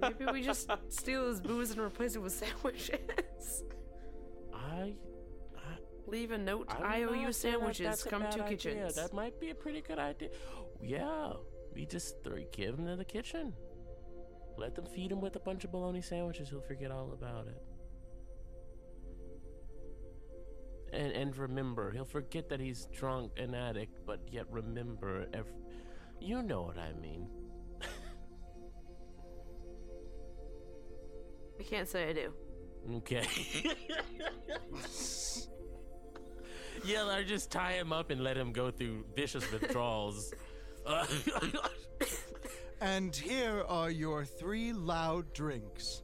[laughs] Maybe we just steal his booze and replace it with sandwiches. I. Leave a note. I'm I owe you sandwiches. Come to idea. kitchens. That might be a pretty good idea. Yeah, we just throw, give him to the kitchen. Let them feed him with a bunch of bologna sandwiches. He'll forget all about it. And and remember, he'll forget that he's drunk and addict, but yet remember, ev- you know what I mean. I can't say I do. Okay. [laughs] yeah, or just tie him up and let him go through vicious withdrawals. Uh, [laughs] And here are your three loud drinks.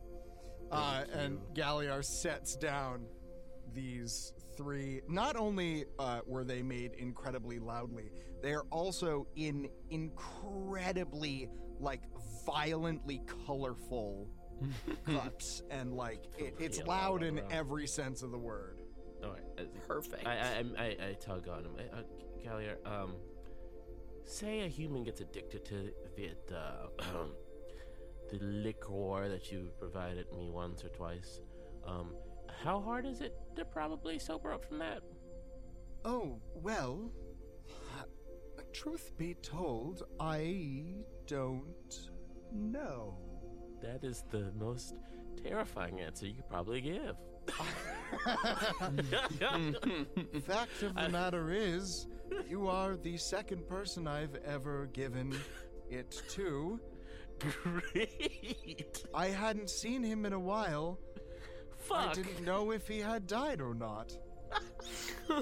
Uh, and Galliar sets down these three. Not only uh, were they made incredibly loudly, they are also in incredibly, like, violently colorful [laughs] cups. And, like, it, it's Yeah, loud in around. every sense of the word. All right. uh, Perfect. I, I, I, I, I tug on him. I, uh, Gallier, um, say a human gets addicted to the, uh, the [clears throat] liquor that you provided me once or twice. Um, how hard is it to probably sober up from that? Oh, well, truth be told, I don't know. That is the most terrifying answer you could probably give. [laughs] Fact of the matter is, you are the second person I've ever given it to. Great. I hadn't seen him in a while. Fuck. I didn't know if he had died or not. [laughs]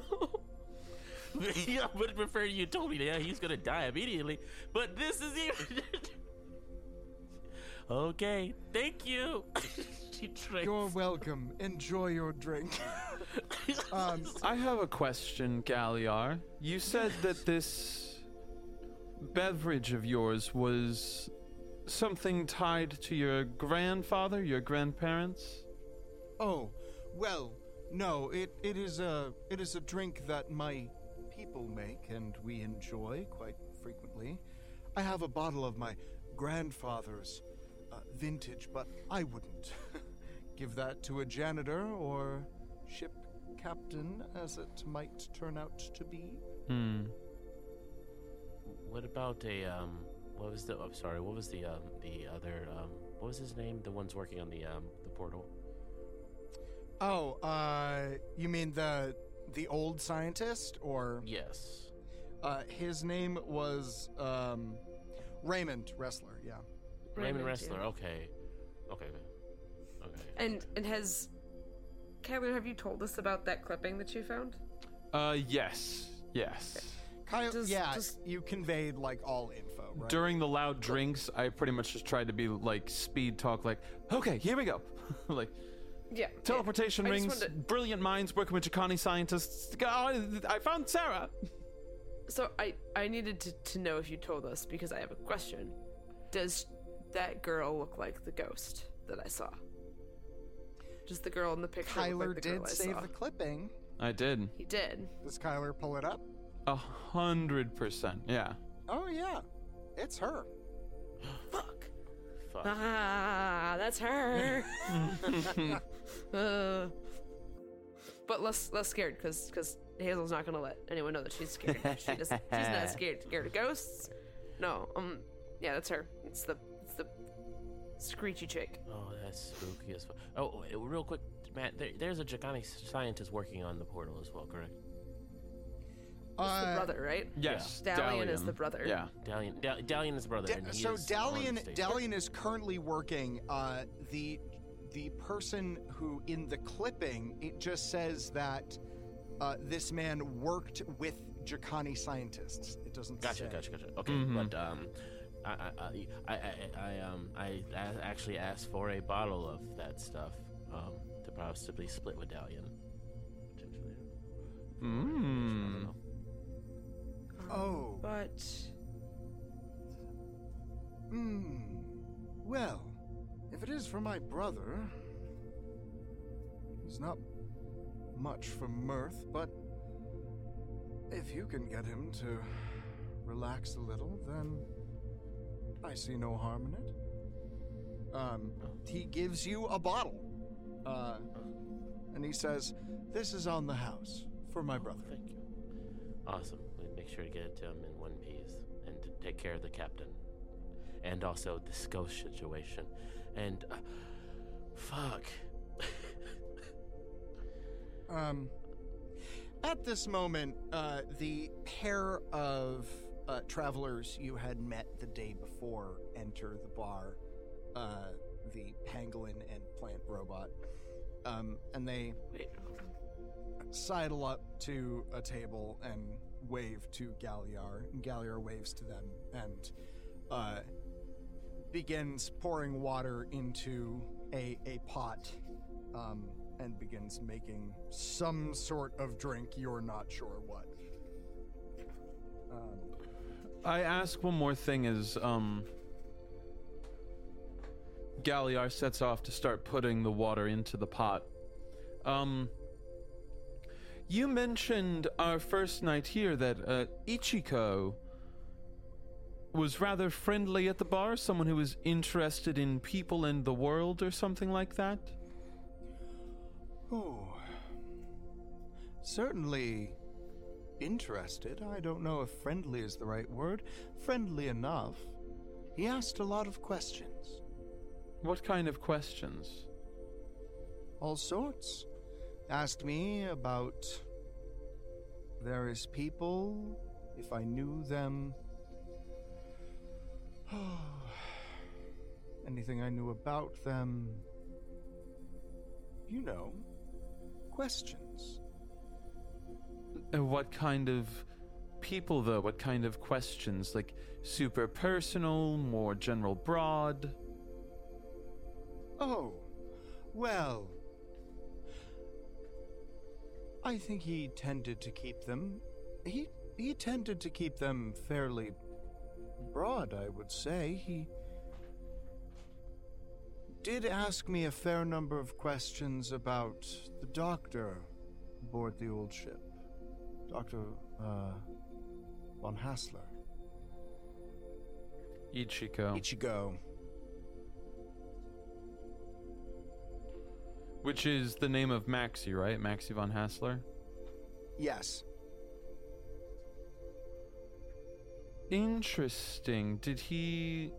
yeah, I would prefer you told me that he's gonna die immediately. But this is even. [laughs] okay, thank you. [laughs] she drinks. You're welcome. Enjoy your drink. [laughs] um, I have a question, Galliar. You said that this beverage of yours was something tied to your grandfather, your grandparents? oh, well, no. It it is a it is a drink that my people make and we enjoy quite frequently. I have a bottle of my grandfather's uh, vintage, but I wouldn't [laughs] give that to a janitor or ship captain, as it might turn out to be. Hmm. What about a um? What was the? I'm sorry. What was the um? The other um? What was his name? The one's working on the um the portal. Oh, uh, you mean the the old scientist, or Yes. uh, his name was um, Raymond Ressler? Yeah. Raymond Raymond, Ressler. yeah. Okay. Okay. Okay. And and has Kyler, have you told us about that clipping that you found? Uh, yes. Yes. Kyle, Does- yeah, does- you conveyed like all info, right? During the loud drinks, I pretty much just tried to be like speed talk, like, okay, here we go. [laughs] like, Yeah. Teleportation I just rings, wanted brilliant minds working with Chakani scientists. Oh, I found Sarah. So I I needed to, to know if you told us because I have a question. Does that girl look like the ghost that I saw? Does the girl in the picture look Kyler like the girl did I save saw? the clipping. I did. He did. Does Kyler pull it up? A hundred percent. Yeah. Oh yeah, it's her. Fuck. Fuck. Ah, that's her. [laughs] Uh, but less less scared because because Hazel's not gonna let anyone know that she's scared. She doesn't. She's not scared. Scared of ghosts? No. Um. Yeah, that's her. It's the screechy chick. Oh, that's spooky as fuck. Oh, wait, real quick, Matt. There, there's a Jacani scientist working on the portal as well, correct? It's the brother, right? Yes. Dalian is the brother. Yeah. Dalian, Dal- Dalian is the brother. Da- so is on Dalian stage. Dalian is currently working. Uh, the the person who in the clipping it just says that uh, this man worked with Jacani scientists. It doesn't Gotcha, say. gotcha, gotcha. Gotcha. Okay, Mhm. but um, I, I, I, I, I, I um, I a- actually asked for a bottle of that stuff, um, to possibly split with Dalian, potentially. I Mmm. don't know. Oh. But Hmm. Well, if it is for my brother, he's not much for mirth, but if you can get him to relax a little, then I see no harm in it. Um, he gives you a bottle, uh, and he says, "This is on the house for my brother." Thank you. Awesome. We make sure to get it to him in one piece and to take care of the captain, and also the ghost situation, and uh, fuck. Um, at this moment, uh, the pair of uh, travelers you had met the day before enter the bar, uh, the pangolin and plant robot, um, and they sidle up to a table and wave to Galliar, and Galliar waves to them and uh, begins pouring water into a, a pot um, and begins making some sort of drink. You're not sure what. I ask one more thing as um Galliar sets off to start putting the water into the pot. Um you mentioned our first night here that uh, Ichiko was rather friendly at the bar, someone who was interested in people and the world or something like that. oh. Certainly interested. I don't know if friendly is the right word. Friendly enough. He asked a lot of questions. What kind of questions? all sorts. Asked me about various people, if I knew them. [sighs] Anything I knew about them. You know, questions. What kind of people, though? What kind of questions? Like super personal, more general, broad? Oh, well. I think he tended to keep them. He he tended to keep them fairly broad, I would say. He did ask me a fair number of questions about the doctor aboard the old ship. Dr. Uh, von Hassler. Ichiko. Ichigo. Which is the name of Maxi, right? Maxi von Hassler? Yes. Interesting. Did he.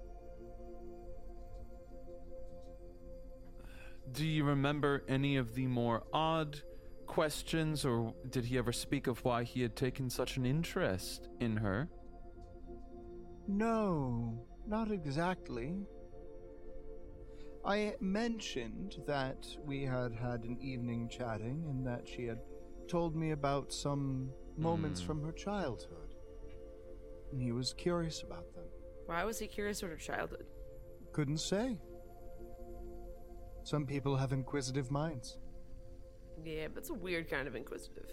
Do you remember any of the more odd questions, or did he ever speak of why he had taken such an interest in her? No, not exactly. I mentioned that we had had an evening chatting and that she had told me about some moments Hmm. from her childhood. And he was curious about them. why was he curious about her childhood? Couldn't say. Some people have inquisitive minds. Yeah, but it's a weird kind of inquisitive.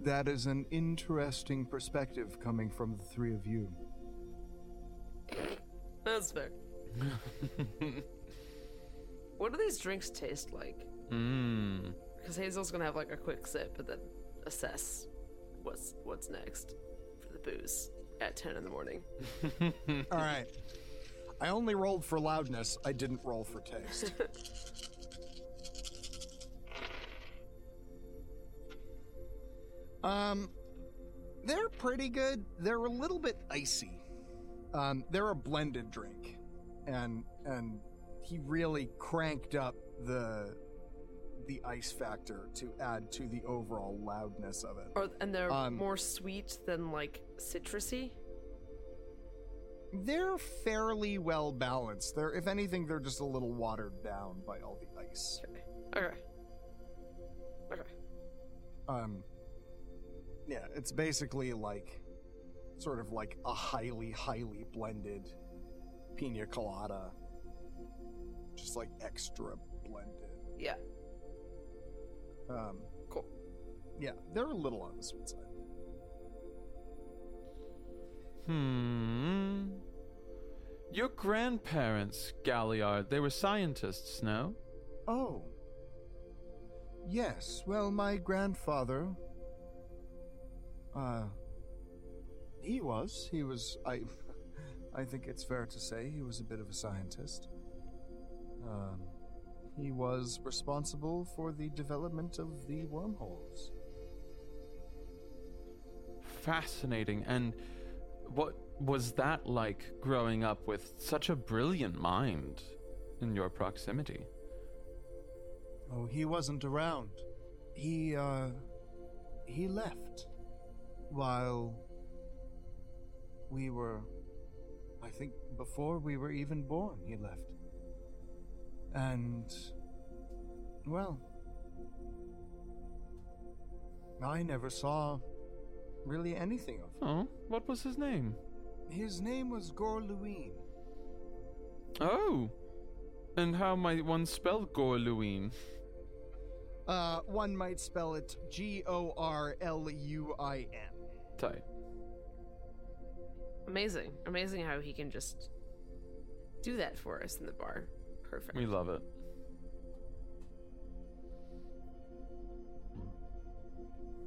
That is an interesting perspective coming from the three of you. [laughs] That's fair. [laughs] what do these drinks taste like? Mmm. Because Hazel's gonna have like a quick sip, but then assess what's what's next for the booze at ten in the morning. [laughs] All right. I only rolled for loudness. I didn't roll for taste. Um, they're pretty good. They're a little bit icy. Um, they're a blended drink, and and he really cranked up the the ice factor to add to the overall loudness of it. Or and they're Um, more sweet than like citrusy. They're fairly well balanced. They're, if anything, they're just a little watered down by all the ice. Okay. Okay. Okay. Um, yeah, it's basically like, sort of like a highly, highly blended pina colada, just like extra blended. Yeah. Um, cool. Yeah, they're a little on the sweet side. Hmm. Your grandparents, Galliard, they were scientists, no? Oh. Yes, well, my grandfather. Uh. He was. He was. I. [laughs] I think it's fair to say he was a bit of a scientist. Um. He was responsible for the development of the wormholes. Fascinating. And what was that like growing up with such a brilliant mind in your proximity? Oh, he wasn't around. He, uh. He left. While. We were. I think before we were even born, he left. And. Well. I never saw really anything of him. Oh, what was his name? His name was Gorluine. Oh. And how might one spell Gorluine? Uh, one might spell it G O R L U I N. Tight. Amazing. Amazing how he can just do that for us in the bar. Perfect. We love it.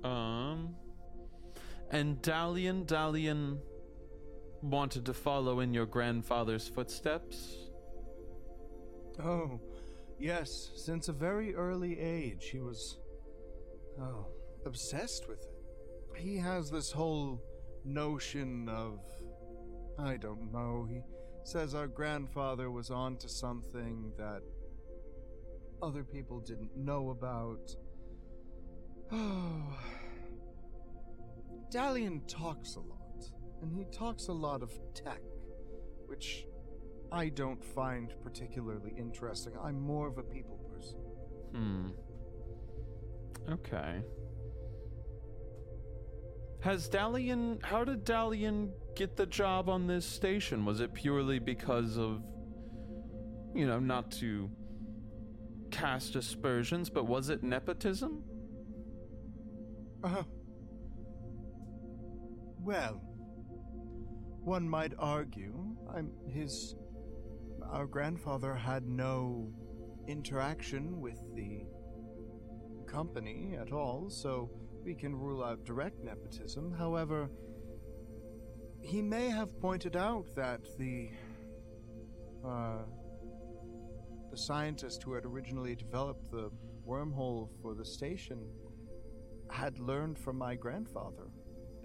Um. And Dalian, Dalian wanted to follow in your grandfather's footsteps? Oh, yes, since a very early age, he was. Oh, obsessed with it. He has this whole notion of. I don't know. He says our grandfather was onto something that other people didn't know about. Oh. [sighs] Dalian talks a lot, and he talks a lot of tech, which I don't find particularly interesting. I'm more of a people person. Hmm. Okay. Has Dalian. How did Dalian get the job on this station? Was it purely because of. You know, not to cast aspersions, but was it nepotism? Uh, well, one might argue I'm his our grandfather had no interaction with the company at all, so we can rule out direct nepotism. However, he may have pointed out that the uh, the scientist who had originally developed the wormhole for the station had learned from my grandfather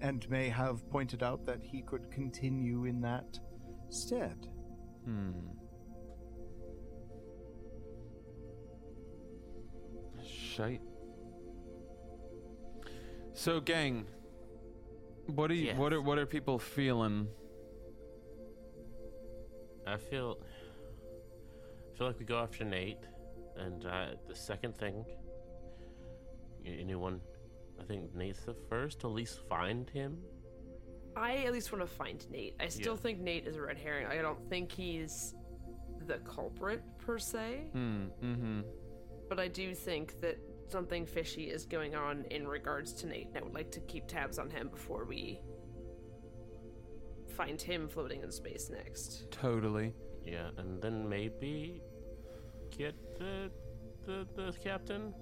and may have pointed out that he could continue in that stead. Hmm. Shite. So, gang, what are you, what are what are people feeling? I feel I feel like we go after Nate, and uh, the second thing, anyone, I think Nate's the first to at least find him. I at least want to find Nate. I still Yeah. think Nate is a red herring. I don't think he's the culprit per se, Hmm. Mm-hmm. but I do think that something fishy is going on in regards to Nate, and I would like to keep tabs on him before we find him floating in space next. Totally. Yeah, and then maybe get the the, the captain.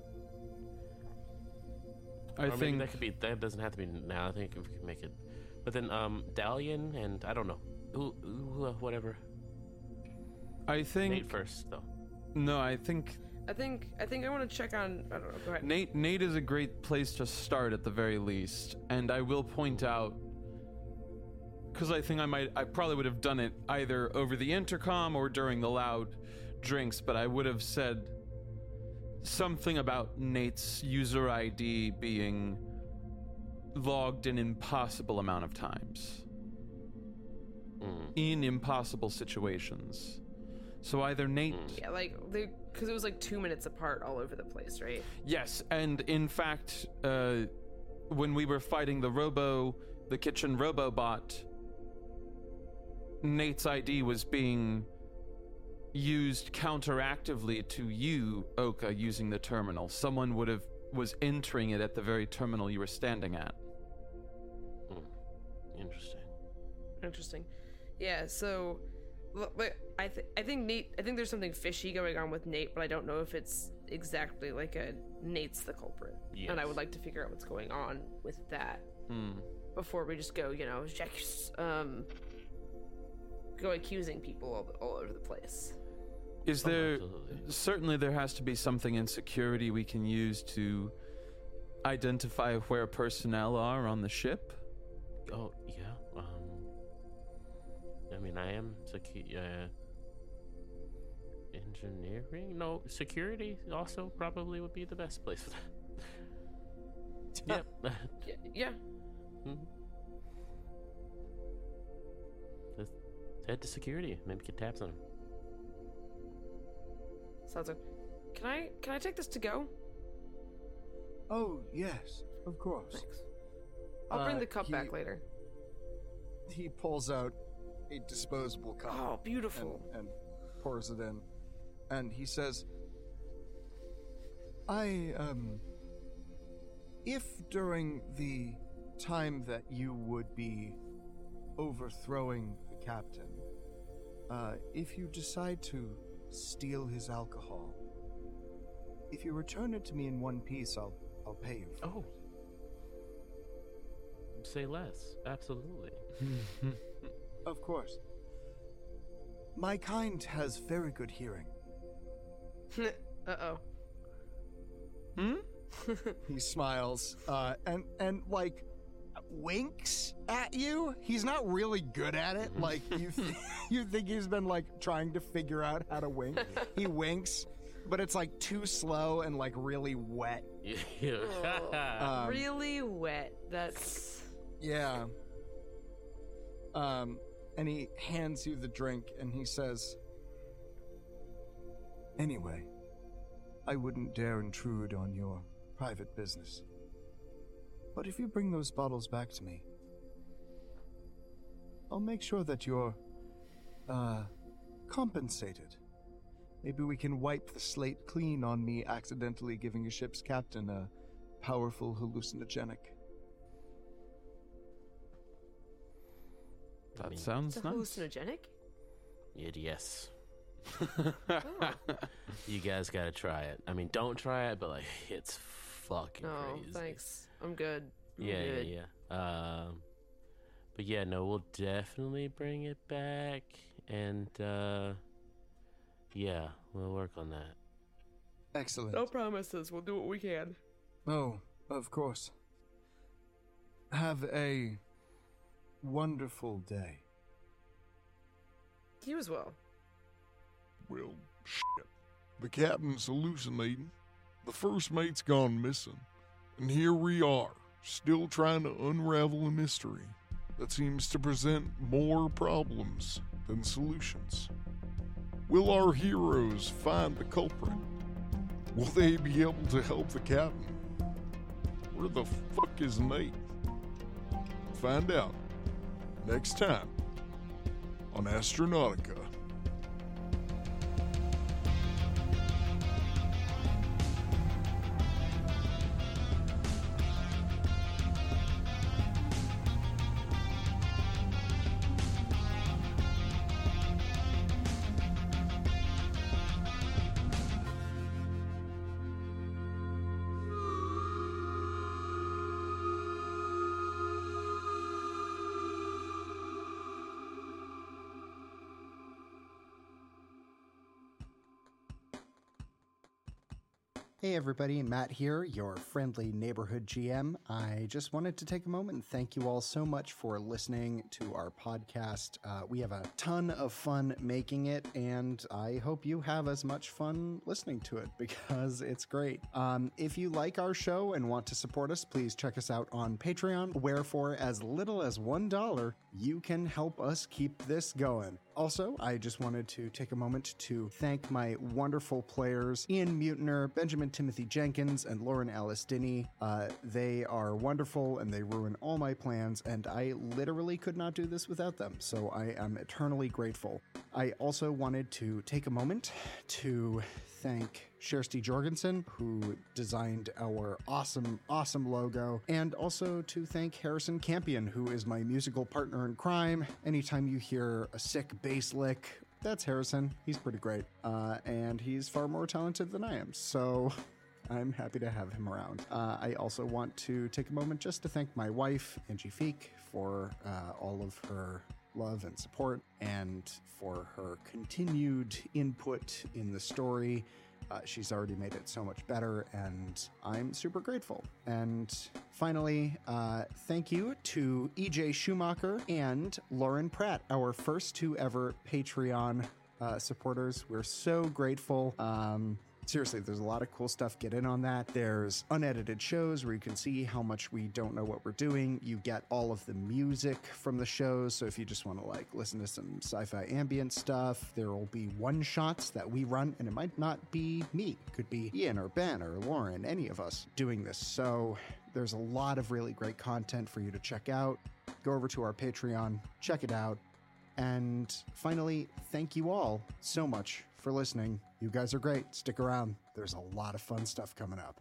I or maybe think that could be. That doesn't have to be now. I think we can make it. But then, um, Dalian and I don't know. Who, who, whatever. I think Nate first, though. no. I think I think I think I want to check on. I don't know. Go ahead. Nate Nate is a great place to start at the very least, and I will point out because I think I might I probably would have done it either over the intercom or during the loud drinks, but I would have said something about Nate's user ID being logged an impossible amount of times Mm. in impossible situations. So either Nate Yeah, like because it was like two minutes apart all over the place, right? Yes, and in fact, uh, when we were fighting the Robo, the kitchen Robobot, Nate's ID was being used counteractively to you, Oka, using the terminal. Someone would have was entering it at the very terminal you were standing at. Interesting. Interesting. Yeah. So, l- but I th- I think Nate. I think there's something fishy going on with Nate, but I don't know if it's exactly like a Nate's the culprit. And I would like to figure out what's going on with that Hmm. before we just go, you know, um, go accusing people all, all over the place. Is Oh, there absolutely. certainly there has to be something in security we can use to identify where personnel are on the ship? Oh yeah. I mean, I am secu- uh, engineering. No, security also probably would be the best place for that. [laughs] yep. [laughs] Yeah. yeah. Mhm. Let's head to security. Maybe get tabs on him. Sounds like. Can I can I take this to go? Oh, yes, of course. Thanks. I'll bring Uh, the cup he- back later. He pulls out a disposable cup. Oh, beautiful. And, and pours it in. And he says, I, um. If during the time that you would be overthrowing the captain, uh, if you decide to steal his alcohol, if you return it to me in one piece, I'll I'll pay you. For Oh. Say less. Absolutely. [laughs] Of course. My kind has very good hearing. [laughs] uh oh. Hmm? [laughs] he smiles uh, and and like winks at you. He's not really good at it. Like you, [laughs] th- you think he's been like trying to figure out how to wink. He winks, but it's like too slow and like really wet. Um, really wet. That's. Yeah. Um, and he hands you the drink and he says, Anyway, I wouldn't dare intrude on your private business. But if you bring those bottles back to me, I'll make sure that you're, uh, compensated. Maybe we can wipe the slate clean on me accidentally giving a ship's captain a powerful hallucinogenic. That It's sounds a nice. hallucinogenic? It, yes. [laughs] you guys gotta try it. I mean, don't try it, but like, it's fucking No, crazy. thanks. I'm good. I'm Yeah, good. yeah, yeah. Um, but yeah, no, we'll definitely bring it back, and uh, yeah, we'll work on that. Excellent. No promises. We'll do what we can. Oh, of course. Have a wonderful day. You as well. Well, shit. The captain's hallucinating. The first mate's gone missing. And here we are, still trying to unravel a mystery that seems to present more problems than solutions. Will our heroes find the culprit? Will they be able to help the captain? Where the fuck is Nate? Find out next time on Astronautica. Hey everybody, Matt here, your friendly neighborhood GM. I just wanted to take a moment and thank you all so much for listening to our podcast. Uh, we have a ton of fun making it, and I hope you have as much fun listening to it [laughs] because it's great. Um, if you like our show and want to support us, please check us out on Patreon, where for as little as $1, you can help us keep this going. Also, I just wanted to take a moment to thank my wonderful players Ian Mutiner, Benjamin Timothy Jenkins, and Lauren Alice Dinney. Uh, they are wonderful and they ruin all my plans, and I literally could not do this without them, so I am eternally grateful. I also wanted to take a moment to thank Shersty Jorgensen, who designed our awesome, awesome logo, and also to thank Harrison Campion, who is my musical partner in crime. Anytime you hear a sick bass lick, that's Harrison. He's pretty great. Uh, and he's far more talented than I am. So I'm happy to have him around. Uh, I also want to take a moment just to thank my wife, Angie Feek, for uh, all of her love and support and for her continued input in the story. Uh, she's already made it so much better, and I'm super grateful. And finally, uh, thank you to EJ Schumacher and Lauren Pratt, our first two ever Patreon uh, supporters. We're so grateful. Um, seriously, there's a lot of cool stuff. Get in on that. There's unedited shows where you can see how much we don't know what we're doing. You get all of the music from the shows. So if you just want to like listen to some sci-fi ambient stuff, there will be one shots that we run, and it might not be me. It could be Ian or Ben or Lauren, any of us doing this. So there's a lot of really great content for you to check out. Go over to our Patreon, check it out. And finally, thank you all so much for listening. You guys are great. Stick around. There's a lot of fun stuff coming up.